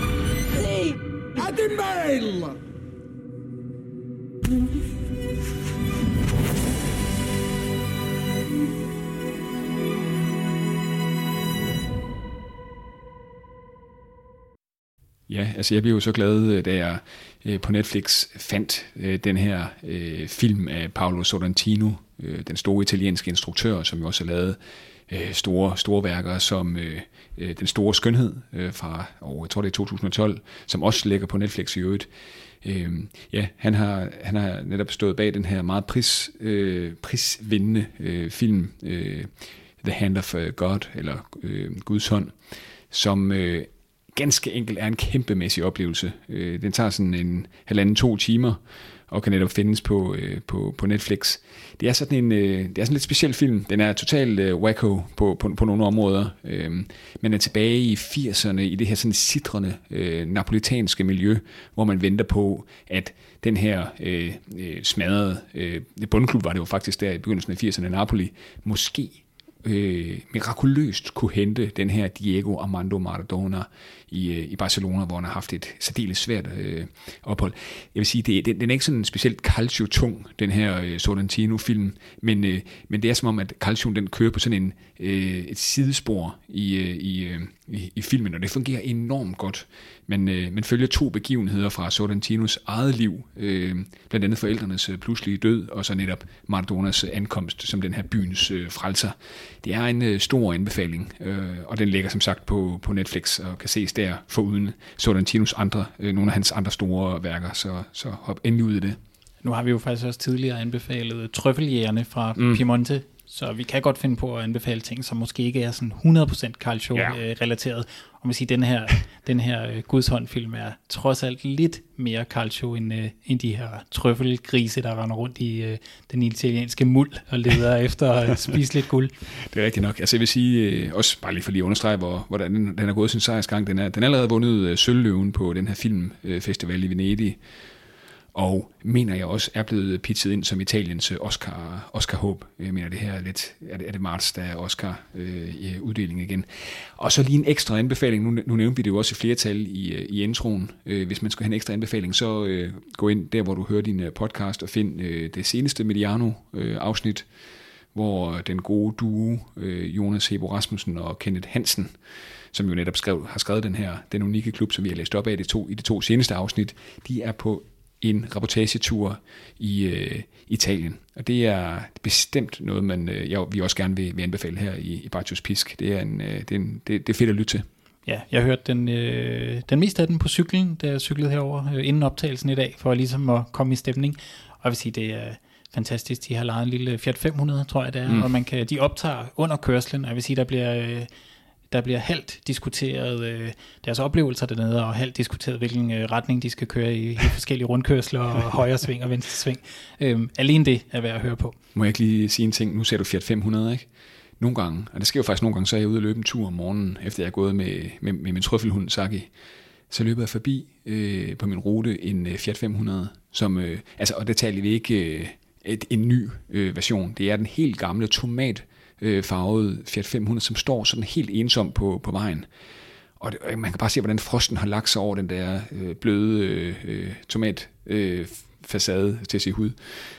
Sí. A Timbale! Ja, altså jeg blev jo så glad, øh, da jeg øh, på Netflix fandt øh, den her øh, film af Paolo Sorrentino, øh, den store italienske instruktør, som jo også har lavet øh, store, store værker som øh, øh, Den Store Skønhed øh, fra, og jeg tror det er 2012, som også ligger på Netflix i øvrigt. Øh, ja, han har, han har netop stået bag den her meget pris, øh, prisvindende øh, film, øh, The Hand of øh, God, eller øh, Guds hånd, som øh, ganske enkelt er en kæmpemæssig oplevelse. Øh, den tager sådan en halvanden to timer, og kan netop findes på, øh, på, på Netflix. Det er sådan en, øh, det er sådan en lidt speciel film. Den er totalt øh, wacko på, på, på nogle områder, øh, men er tilbage i 80'erne i det her sådan sidrende øh, napolitanske miljø, hvor man venter på, at den her øh, øh smadrede øh, bundklub, var det jo faktisk der i begyndelsen af 80'erne, Napoli, måske øh, mirakuløst kunne hente den her Diego Armando Maradona i, øh, i Barcelona, hvor han har haft et særdeles svært øh, ophold. Jeg vil sige, det, den, den er ikke sådan specielt calcio-tung, den her øh, Sorrentino-film, men, øh, men det er som om, at calcio den kører på sådan en, øh, et sidespor i, øh, i, øh, i, i filmen, og det fungerer enormt godt. Man, øh, man følger to begivenheder fra Sorrentinos eget liv, øh, blandt andet forældrenes øh, pludselige død, og så netop Maradonas øh, ankomst som den her byens øh, frelser. Det er en øh, stor anbefaling, øh, og den ligger som sagt på, på Netflix og kan ses der foruden Sorrentinos andre, øh, nogle af hans andre store værker, så, så hop endelig ud i det. Nu har vi jo faktisk også tidligere anbefalet Trøffeljægerne fra mm. Piemonte, så vi kan godt finde på at anbefale ting, som måske ikke er sådan 100% Carl Show-relateret. Ja. Og man siger, den her, den her uh, gudshåndfilm er trods alt lidt mere Carl Show end, uh, end de her trøffelgrise, der render rundt i uh, den italienske muld og leder efter at spise lidt guld. Det er rigtigt nok. Altså jeg vil sige, uh, også bare lige for lige at understrege, hvor, hvordan den, den har gået sin sejrsgang. Den er, den er allerede vundet uh, Sølvløven på den her filmfestival i Venedig og mener jeg også er blevet pitchet ind som Italiens øh, Oscar, Oscar håb. Jeg mener det her er lidt, er det, er det marts, der er Oscar øh, øh uddeling igen. Og så lige en ekstra anbefaling, nu, nu nævnte vi det jo også i flertal i, øh, i introen. Øh, hvis man skal have en ekstra anbefaling, så øh, gå ind der, hvor du hører din podcast og find øh, det seneste Mediano øh, afsnit, hvor den gode duo, øh, Jonas Hebo Rasmussen og Kenneth Hansen, som jo netop skrev, har skrevet den her, den unikke klub, som vi har læst op af i de to, i de to seneste afsnit, de er på en reportagetur i øh, Italien. Og det er bestemt noget, man, øh, jeg, vi også gerne vil, vil anbefale her i, i Bartos Pisk. Det er, en, øh, det, er en, det, det er fedt at lytte til. Ja, jeg har hørt den, øh, den meste af den på cyklen, da jeg cyklede herover øh, inden optagelsen i dag, for ligesom at komme i stemning. Og jeg vil sige, det er fantastisk. De har lavet en lille Fiat 500, tror jeg det er, mm. og man kan, de optager under kørslen, og jeg vil sige, der bliver... Øh, der bliver halvt diskuteret øh, deres oplevelser dernede, og halvt diskuteret, hvilken øh, retning de skal køre i, i forskellige rundkørsler, og højre sving og venstre sving. Øhm, alene det er værd at høre på. Må jeg ikke lige sige en ting? Nu ser du Fiat 500, ikke? Nogle gange, og det sker jo faktisk nogle gange, så er jeg ude og løbe en tur om morgenen, efter jeg er gået med, med, med min trøffelhund Saki. Så løber jeg forbi øh, på min rute en øh, Fiat 500, som, øh, altså, og det taler vi ikke øh, et, en ny øh, version. Det er den helt gamle tomat øh, farvet Fiat 500, som står sådan helt ensom på, på vejen. Og det, man kan bare se, hvordan frosten har lagt sig over den der øh, bløde øh, tomat øh, facade til sin hud.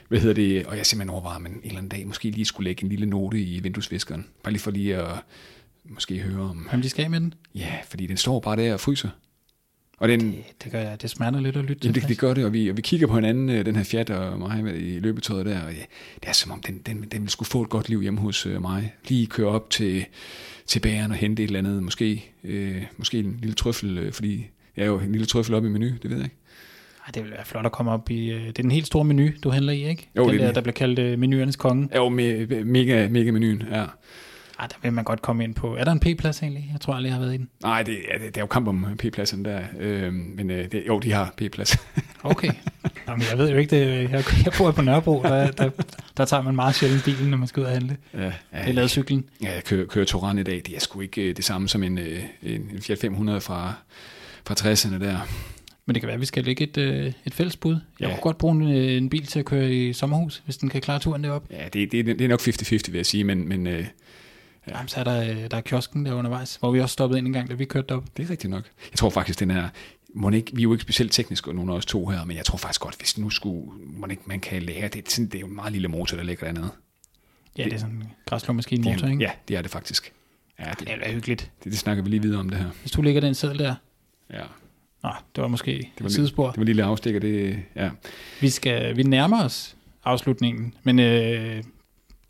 Hvad hedder det? Og jeg simpelthen overvejer, at man en eller anden dag måske lige skulle lægge en lille note i vinduesviskeren. Bare lige for lige at måske høre om... Hvem de skal med den? Ja, fordi den står bare der og fryser. Og den, det, det, gør jeg, det smerter lidt at lytte til. det, det gør det, og vi, og vi kigger på hinanden, øh, den her Fiat og mig i løbetøjet der, og ja, det er som om, den, den, den vil skulle få et godt liv hjemme hos øh, mig. Lige køre op til, til bæren og hente et eller andet, måske, øh, måske en lille trøffel, øh, fordi jeg er jo en lille trøffel op i menu, det ved jeg ikke. Ej, det vil være flot at komme op i... Øh, det er den helt store menu, du handler i, ikke? Jo, den det der, der bliver kaldt øh, menuernes konge. Jo, me, mega, mega menuen, ja. Ej, der vil man godt komme ind på. Er der en P-plads egentlig? Jeg tror aldrig, jeg har været i den. Nej, det, det, det er jo kamp om P-pladsen der. Øh, men øh, det, jo, de har P-plads. okay. Jamen, jeg ved jo ikke det. Jeg, jeg bor på Nørrebro, der, der, der tager man meget sjældent bilen, når man skal ud og handle. Ja, ja, det er lavet cyklen. Ja, jeg kører, kører Touran i dag. Det er sgu ikke øh, det samme som en, øh, en, en Fiat 500 fra, fra 60'erne der. Men det kan være, at vi skal lægge et, øh, et fælles bud. Jeg ja. kunne godt bruge en, en bil til at køre i sommerhus, hvis den kan klare turen derop. Ja, det, det, det er nok 50-50, vil jeg sige, men, men øh, Ja. Jamen, så er der, øh, der er kiosken der undervejs, hvor vi også stoppede ind en gang, da vi kørte op. Det er rigtigt nok. Jeg tror faktisk, den er... Må ikke, vi er jo ikke specielt tekniske, nogen af os to her, men jeg tror faktisk godt, hvis nu skulle, må ikke, man kan lære, det, sådan, det er jo en meget lille motor, der ligger dernede. Ja, det er sådan en Det er motor, en- ikke? Ja, det er det faktisk. Ja, det, Det er hyggeligt. det, det snakker vi lige videre om det her. Hvis du ligger den sædel der. Ja, Nå, det var måske det var, et sidespor. det var en lille afstikker, det, ja. Vi, skal, vi nærmer os afslutningen, men øh,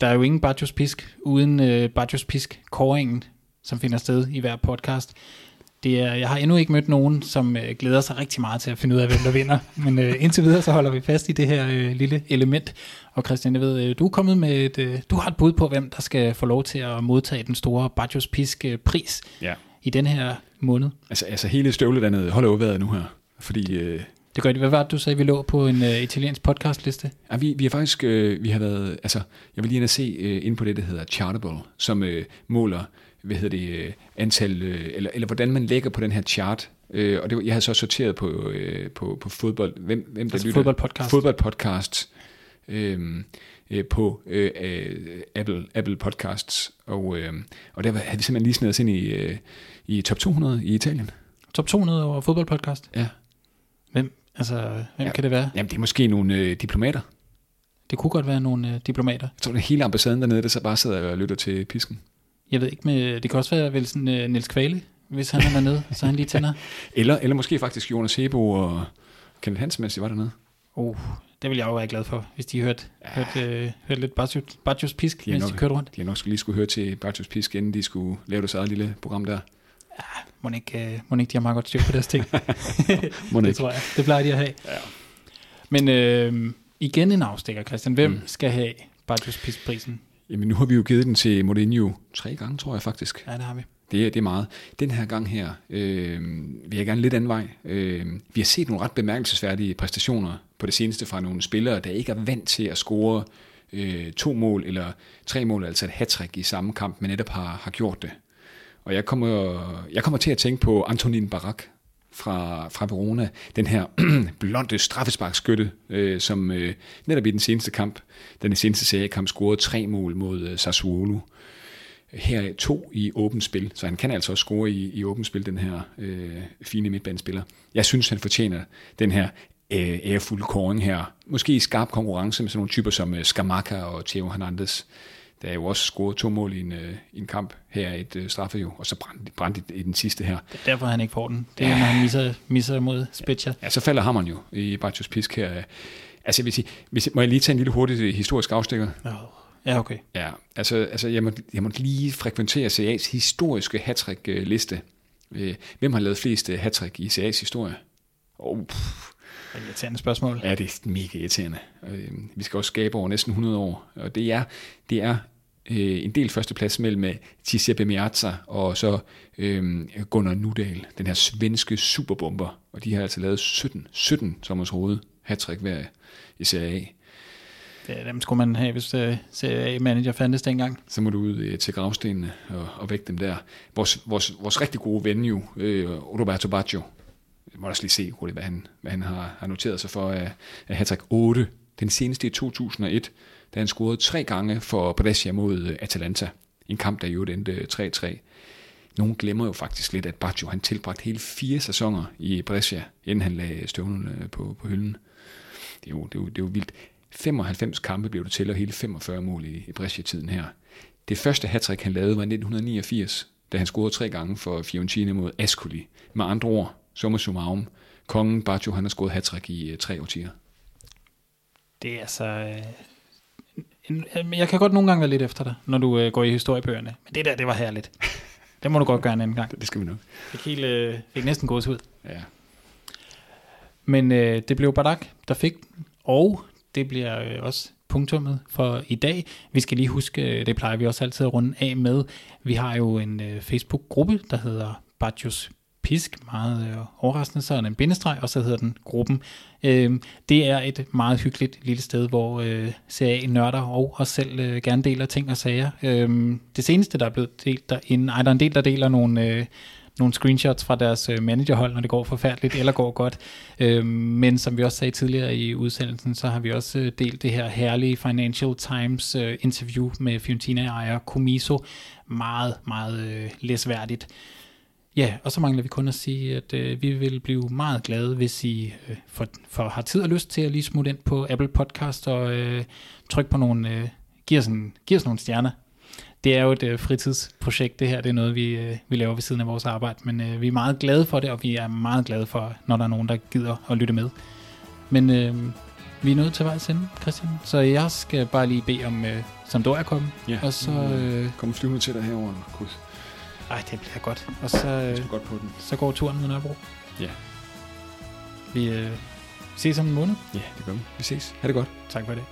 der er jo ingen Bajos Pisk uden øh, Bajos Pisk kåringen, som finder sted i hver podcast. Det er, jeg har endnu ikke mødt nogen, som øh, glæder sig rigtig meget til at finde ud af, hvem der vinder. Men øh, indtil videre, så holder vi fast i det her øh, lille element. Og Christian, jeg ved, øh, du er kommet med et, øh, du har et bud på, hvem der skal få lov til at modtage den store Bajos Pisk øh, pris ja. i den her måned. Altså, altså hele støvlet dernede holder jo vejret nu her, fordi øh, Det gør det. Hvad var det, du sagde, vi lå på en øh, italiensk podcastliste? Ja, vi, vi har faktisk, øh, vi har været, altså, jeg vil lige ind og se øh, ind på det, der hedder Chartable, som øh, måler, hvad hedder det, øh, antal, øh, eller, eller hvordan man lægger på den her chart. Øh, og det, var- jeg havde så sorteret på, øh, på, på fodbold, hvem, hvem der Altså lytter. fodboldpodcast. Fodboldpodcast. Øh, øh, på øh, øh, Apple, Apple Podcasts, og, øh, og der havde vi simpelthen lige snedet os ind i, øh, i top 200 i Italien. Top 200 over fodboldpodcast. Ja. Hvem, altså, hvem Ja. kan det være? Jamen, det er måske nogle øh, diplomater. Det kunne godt være nogle øh, diplomater. Jeg tror, det er hele ambassaden dernede, der så bare sidder og lytter til pisken. Jeg ved ikke, med, det kan også være vel sådan øh, Niels Kvale, hvis han er dernede, så han lige tænder. Eller, eller måske faktisk Jonas Hebo og Kenneth Hansen, mens de var dernede. Oh, det vil jeg jo være glad for, hvis de hørte, ja. hørte, øh, hørte lidt Bajos Pisk, De mens nok- de kørte rundt. De har nok skulle lige skulle høre til Bartos Pisk, inden de skulle lave deres eget lille program der. Må ikke, øh, må ikke de har meget godt styr på deres ting. Det tror jeg. Det plejer de at have. Ja. Men øh, igen en afstikker, Christian. Hvem Mm. skal have Bajos Pisk-prisen? Jamen, nu har vi jo givet den til Mourinho tre gange, tror jeg faktisk. Ja, det har vi. Det er, det er meget. Den her gang her øh, vil jeg gerne lidt anden vej. Øh, vi har set nogle ret bemærkelsesværdige præstationer på det seneste fra nogle spillere, der ikke er vant til at score øh, to mål eller tre mål, altså et hat i samme kamp, men netop har, har gjort det. Og jeg kommer, jeg kommer til at tænke på Antonin Barak fra, fra Verona, den her blonde straffesparkskytte, øh, som øh, netop i den seneste kamp, den seneste seriekamp, scorede tre mål mod øh, Sassuolo her er to i åbent spil, så han kan altså også score i, i åbent spil, den her øh, fine midtbanespiller. Jeg synes, han fortjener den her øh, ærefulde kåring her. Måske i skarp konkurrence med sådan nogle typer som øh, Skamaka og Theo Hernandez, der er jo også scoret to mål i en, øh, i en kamp. Her er et øh, straffe jo, og så brændte brændt i, i den sidste her. Det er derfor, han ikke får den. Det er, når han misser, misser mod Spezia. Ja, så falder hammeren jo i Bartos Pisk her. Altså, vil sige, hvis, må jeg lige tage en lille hurtig historisk afstikker? Oh. Ja, okay. Ja, altså, altså jeg, må, jeg må lige frekventere CA's historiske hattrick-liste. Øh, Hvem har lavet flest øh, hattrick i CA's historie? Oh, pff, Det er et irriterende spørgsmål. ja, det er mega irriterende. Øh, Vi skal også skabe over næsten 100 år, og det er, det er øh, en del førsteplads mellem øh, Giuseppe Meazza og så øh, Gunnar Nudal, den her svenske superbomber. Og de har altså lavet 17, 17 Thomas Rode hattrick hver i Serie A. Det, dem skulle man have, hvis uh, CA-manager fandtes dengang. så må du ud øh, til gravstenene og, og vække dem der. Vores, vores, vores rigtig gode ven jo, øh, Roberto Baggio, jeg må også lige se hurtigt, hvad han, hvad han har, har noteret sig for af, af hat 8. Den seneste i 2001, da han scorede tre gange for Brescia mod øh, Atalanta. En kamp, der jo endte øh, 3-3. Nogen glemmer jo faktisk lidt, at Baggio han tilbragte hele fire sæsoner i Brescia, inden han lagde støvlerne øh, på, på hylden. Det er, jo, det, er jo, det er jo vildt. 95 kampe blev det til, og hele 45 mål i, i Brescia-tiden her. Det første hattrick han lavede var i 1989, da han scorede tre gange for Fiorentina mod Ascoli. Med andre ord, summa summarum, kongen Baggio han har scoret hattrick i tre årtier. Det er altså... Øh, jeg kan godt nogle gange være lidt efter dig, når du øh, går i historiebøgerne. Men det der, det var herligt. Det må du godt gøre en anden gang. Det skal vi nok. Fik, helt, øh, fik næsten gås ud. Ja. Men øh, det blev Barak, der fik den. Og det bliver øh, også punktummet for i dag. Vi skal lige huske, øh, det plejer vi også altid at runde af med. Vi har jo en øh, Facebook-gruppe, der hedder Bajos Pisk, meget øh, overraskende, så er den en bindestreg, og så hedder den gruppen. Øh, det er et meget hyggeligt lille sted, hvor øh, CA-nørder og os selv øh, gerne deler ting og sager. Øh, det seneste, der er blevet delt derinde, ej, der er en del, der deler nogle, øh, nogle screenshots fra deres øh, managerhold, når det går forfærdeligt eller går godt. Øh, men som vi også sagde tidligere i udsendelsen, så har vi også øh, delt det her herlige Financial Times øh, interview med Fiorentina-ejer Comiso. Meget, meget øh, læsværdigt. Ja, og så mangler vi kun at sige, at øh, vi vil blive meget glade, hvis I øh, for, for har tid og lyst til at lige smutte ind på Apple Podcast og øh, trykke på nogle, øh, giv, os en, giv os nogle stjerner. Det er jo et øh, fritidsprojekt, det her. Det er noget, vi, øh, vi laver ved siden af vores arbejde, men øh, vi er meget glade for det, og vi er meget glade for, når der er nogen, der gider at lytte med. Men øh, vi er nødt til vejs ende, Christian, så jeg skal bare lige bede om øh, Sampdoria komme, Ja, og så... Øh, Kom flyvende til dig herover. Ej, det bliver godt. Og så, øh, godt på den. så går turen mod Nørrebro. Ja. Vi øh, ses om en måned. Ja, det gør vi. Vi ses. Ha' det godt. Tak for det.